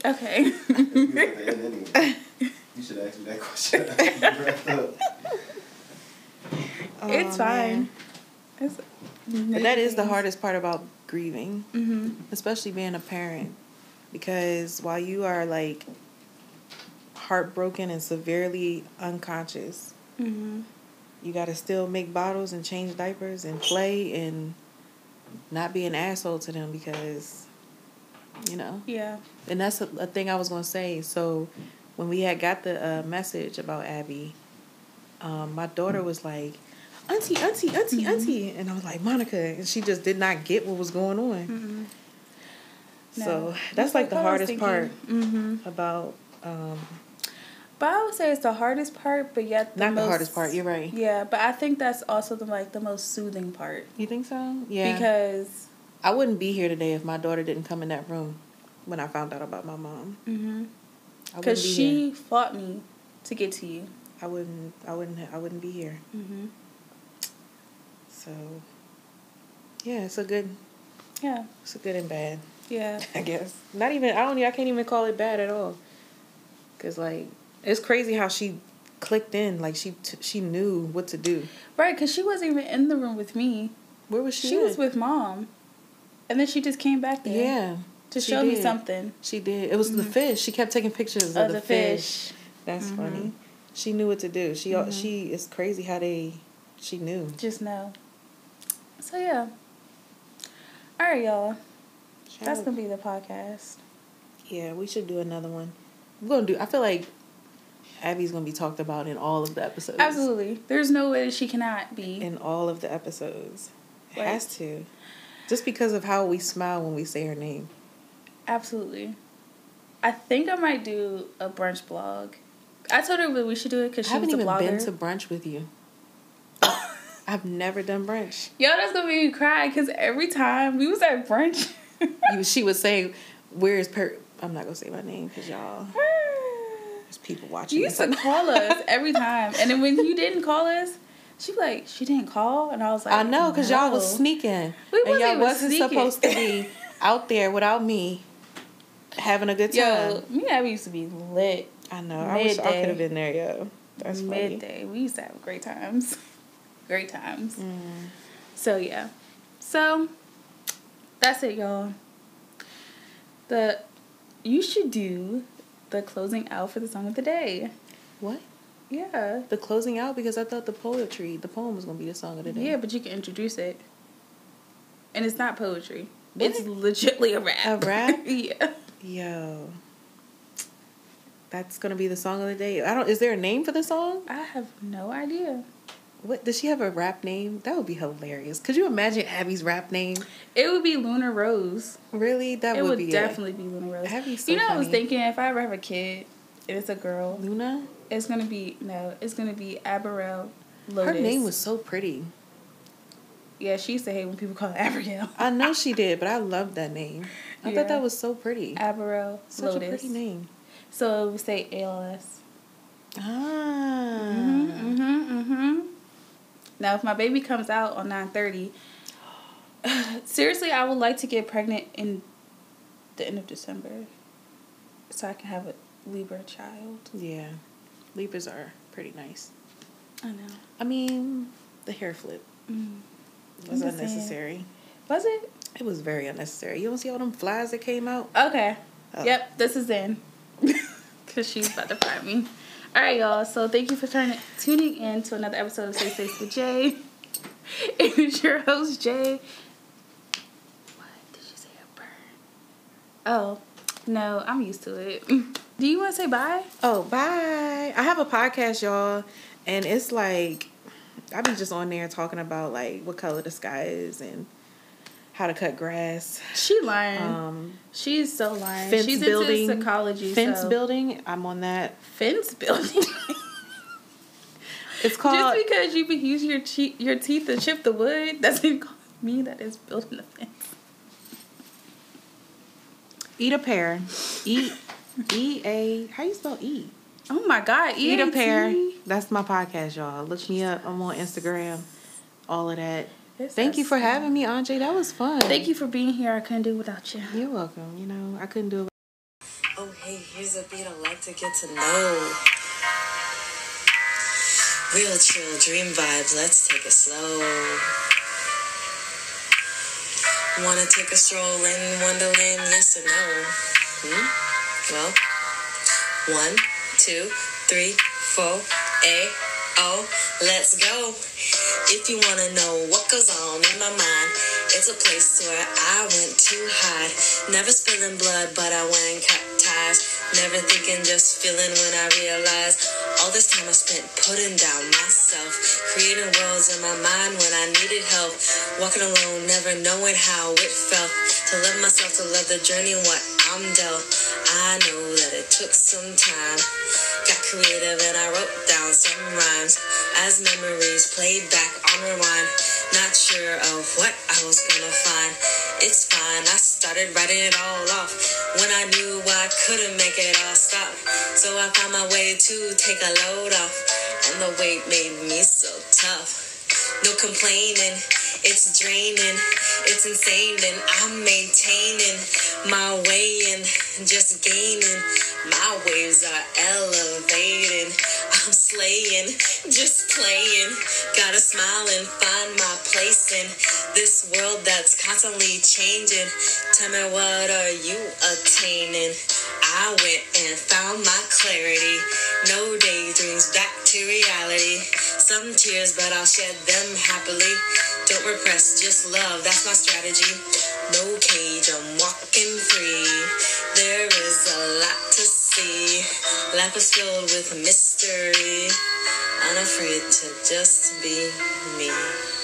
Okay. We at the end anyway. You should ask me that question after you wrap up. it's Oh, fine. It's, But that is the hardest part about grieving, hmm especially being a parent, because while you are like heartbroken and severely unconscious, hmm you got to still make bottles and change diapers and play and not be an asshole to them because, you know. Yeah. And that's a, a thing I was gonna say. So, when we had got the uh, message about Abby, um, my daughter was like, "Auntie, auntie, auntie, Mhm. auntie," and I was like, "Monica," and she just did not get what was going on. hmm So that's like the hardest part hmm about um, But I would say it's the hardest part, but yet the not the hardest part. You're right. Yeah, but I think that's also the like the most soothing part You think so? Yeah. because I wouldn't be here today if my daughter didn't come in that room when I found out about my mom. because be she here. fought me to get to you. I wouldn't. I wouldn't. I wouldn't be here. hmm So, yeah, it's a good. Yeah, It's a good and bad. yeah, I guess. Not even I don't I can't even call it bad at all. Cuz like it's crazy how she clicked in like she t- she knew what to do. right. Because she wasn't even in the room with me. Where was she? She, was with mom, and then she just came back there. Yeah. to show me something She did. It was the Mhm. fish. She kept taking pictures of, of the, the fish. fish. That's Mhm. funny. She knew what to do. She Mm-hmm. she is crazy how they she knew. Just know. So yeah. All right, y'all. That's gonna be the podcast. Yeah, we should do another one. We're gonna do. I feel like Abby's gonna be talked about in all of the episodes. Absolutely. There's no way that she cannot be. In all of the episodes, Like- has to. Just because of how we smile when we say her name. Absolutely. I think I might do a brunch blog. I told her we should do it because she's a blogger. I she haven't was a even blogger. been to brunch with you. I've never done brunch. Yo, that's gonna make me cry because every time we was at brunch. She would say, "Where's per?" I'm not gonna say my name because y'all. There's people watching. You used to call us every time, and then when you didn't call us, she like, "She didn't call," and I was like, I know because y'all was sneaking, We and y'all wasn't sneaking. supposed to be out there without me having a good time. Yo, me and Abby used to be lit I know. I wish I could have been there, yo. That's funny. midday. We used to have great times, great times. Mm. So yeah, so that's it, y'all. The you should do the closing out for the song of the day. What? Yeah, The closing out because I thought the poetry, the poem was gonna be the song of the day. yeah, but you can introduce it, and it's not poetry. It's legitly a rap. A rap? yeah. Yo. That's gonna be the song of the day. I don't. Is there a name for the song? I have no idea. What does she have a rap name? That would be hilarious. Could you imagine Abby's rap name? It would be Luna Rose. Really, that it would, would, be definitely be Luna Rose. That'd so you know, I was thinking if I ever have a kid and it's a girl, Luna. It's gonna be no, it's gonna be Abigail Lotus. Her name was so pretty. yeah. She used to hate when people call her Abigail. I know she did, but I loved that name. I Yeah. thought that was so pretty. Abigail Such Lotus. a pretty name. So we say ALS. Ah. Mm-hmm, mm-hmm, mm-hmm. Now, if my baby comes out on nine thirty, seriously, I would like to get pregnant in the end of December, so I can have a Libra child. Yeah. Libras are pretty nice. I know. I mean, the hair flip Mm. was I'm saying. unnecessary. Was it? It was very unnecessary. You don't see all them flies that came out? Okay. Oh. Yep, this is in. Because she's about to fire me. All right, y'all. So thank you for turning, tuning in to another episode of Say Space with Jae. It is your host, Jae. What? Did you say a burn? Oh, no. I'm used to it. Do you want to say bye? Oh, bye. I have a podcast, y'all, and it's like I be just on there talking about like what color the sky is and how to cut grass. She lying. Um, She's so lying. fence She's building, into psychology. fence so- building. I'm on that. Fence building. It's called. Just because you can use your che- your teeth to chip the wood doesn't mean that it's building a fence. Eat a pear. Eat. E A. How you spell E? Oh my God! Eat a EAT. pear. That's my podcast, y'all. Look me up. I'm on Instagram. All of that. It's Thank you for song. having me, Andre. That was fun. Thank you for being here. I couldn't do it without you. You're welcome. You know, I couldn't do it. Oh, hey, here's a beat I like to get to know. Real chill dream vibes, let's take it slow. Wanna take a stroll in Wonderland, yes or no? Hmm? Well, one, two, three, four, A, O, let's go. If you wanna know what goes on in my mind, it's a place where I went to hide. Never spilling blood, but I went cut ties. Never thinking, just feeling when I realized all this time I spent putting down myself, creating worlds in my mind when I needed help. Walking alone, never knowing how it felt to love myself, to love the journey, what I'm dealt. I know that it took some time. Got creative and I wrote down some rhymes as memories played back on rewind. Not sure of what I was gonna find. It's fine, I started writing it all off when I knew I couldn't make it all stop. So I found my way to take a load off, and the weight made me so tough. No complaining, it's draining, it's insane, and I'm maintaining my way and just gaining. My waves are elevating, I'm slaying, just playing. Gotta smile and find my place in this world that's constantly changing. Tell me, what are you attaining? I went and found my clarity. No daydreams, back to reality. Some tears, but I'll shed them happily. Don't repress, just love, that's my strategy. No cage, I'm walking free. There is a lot to see. Life is filled with mystery. Unafraid to just be me.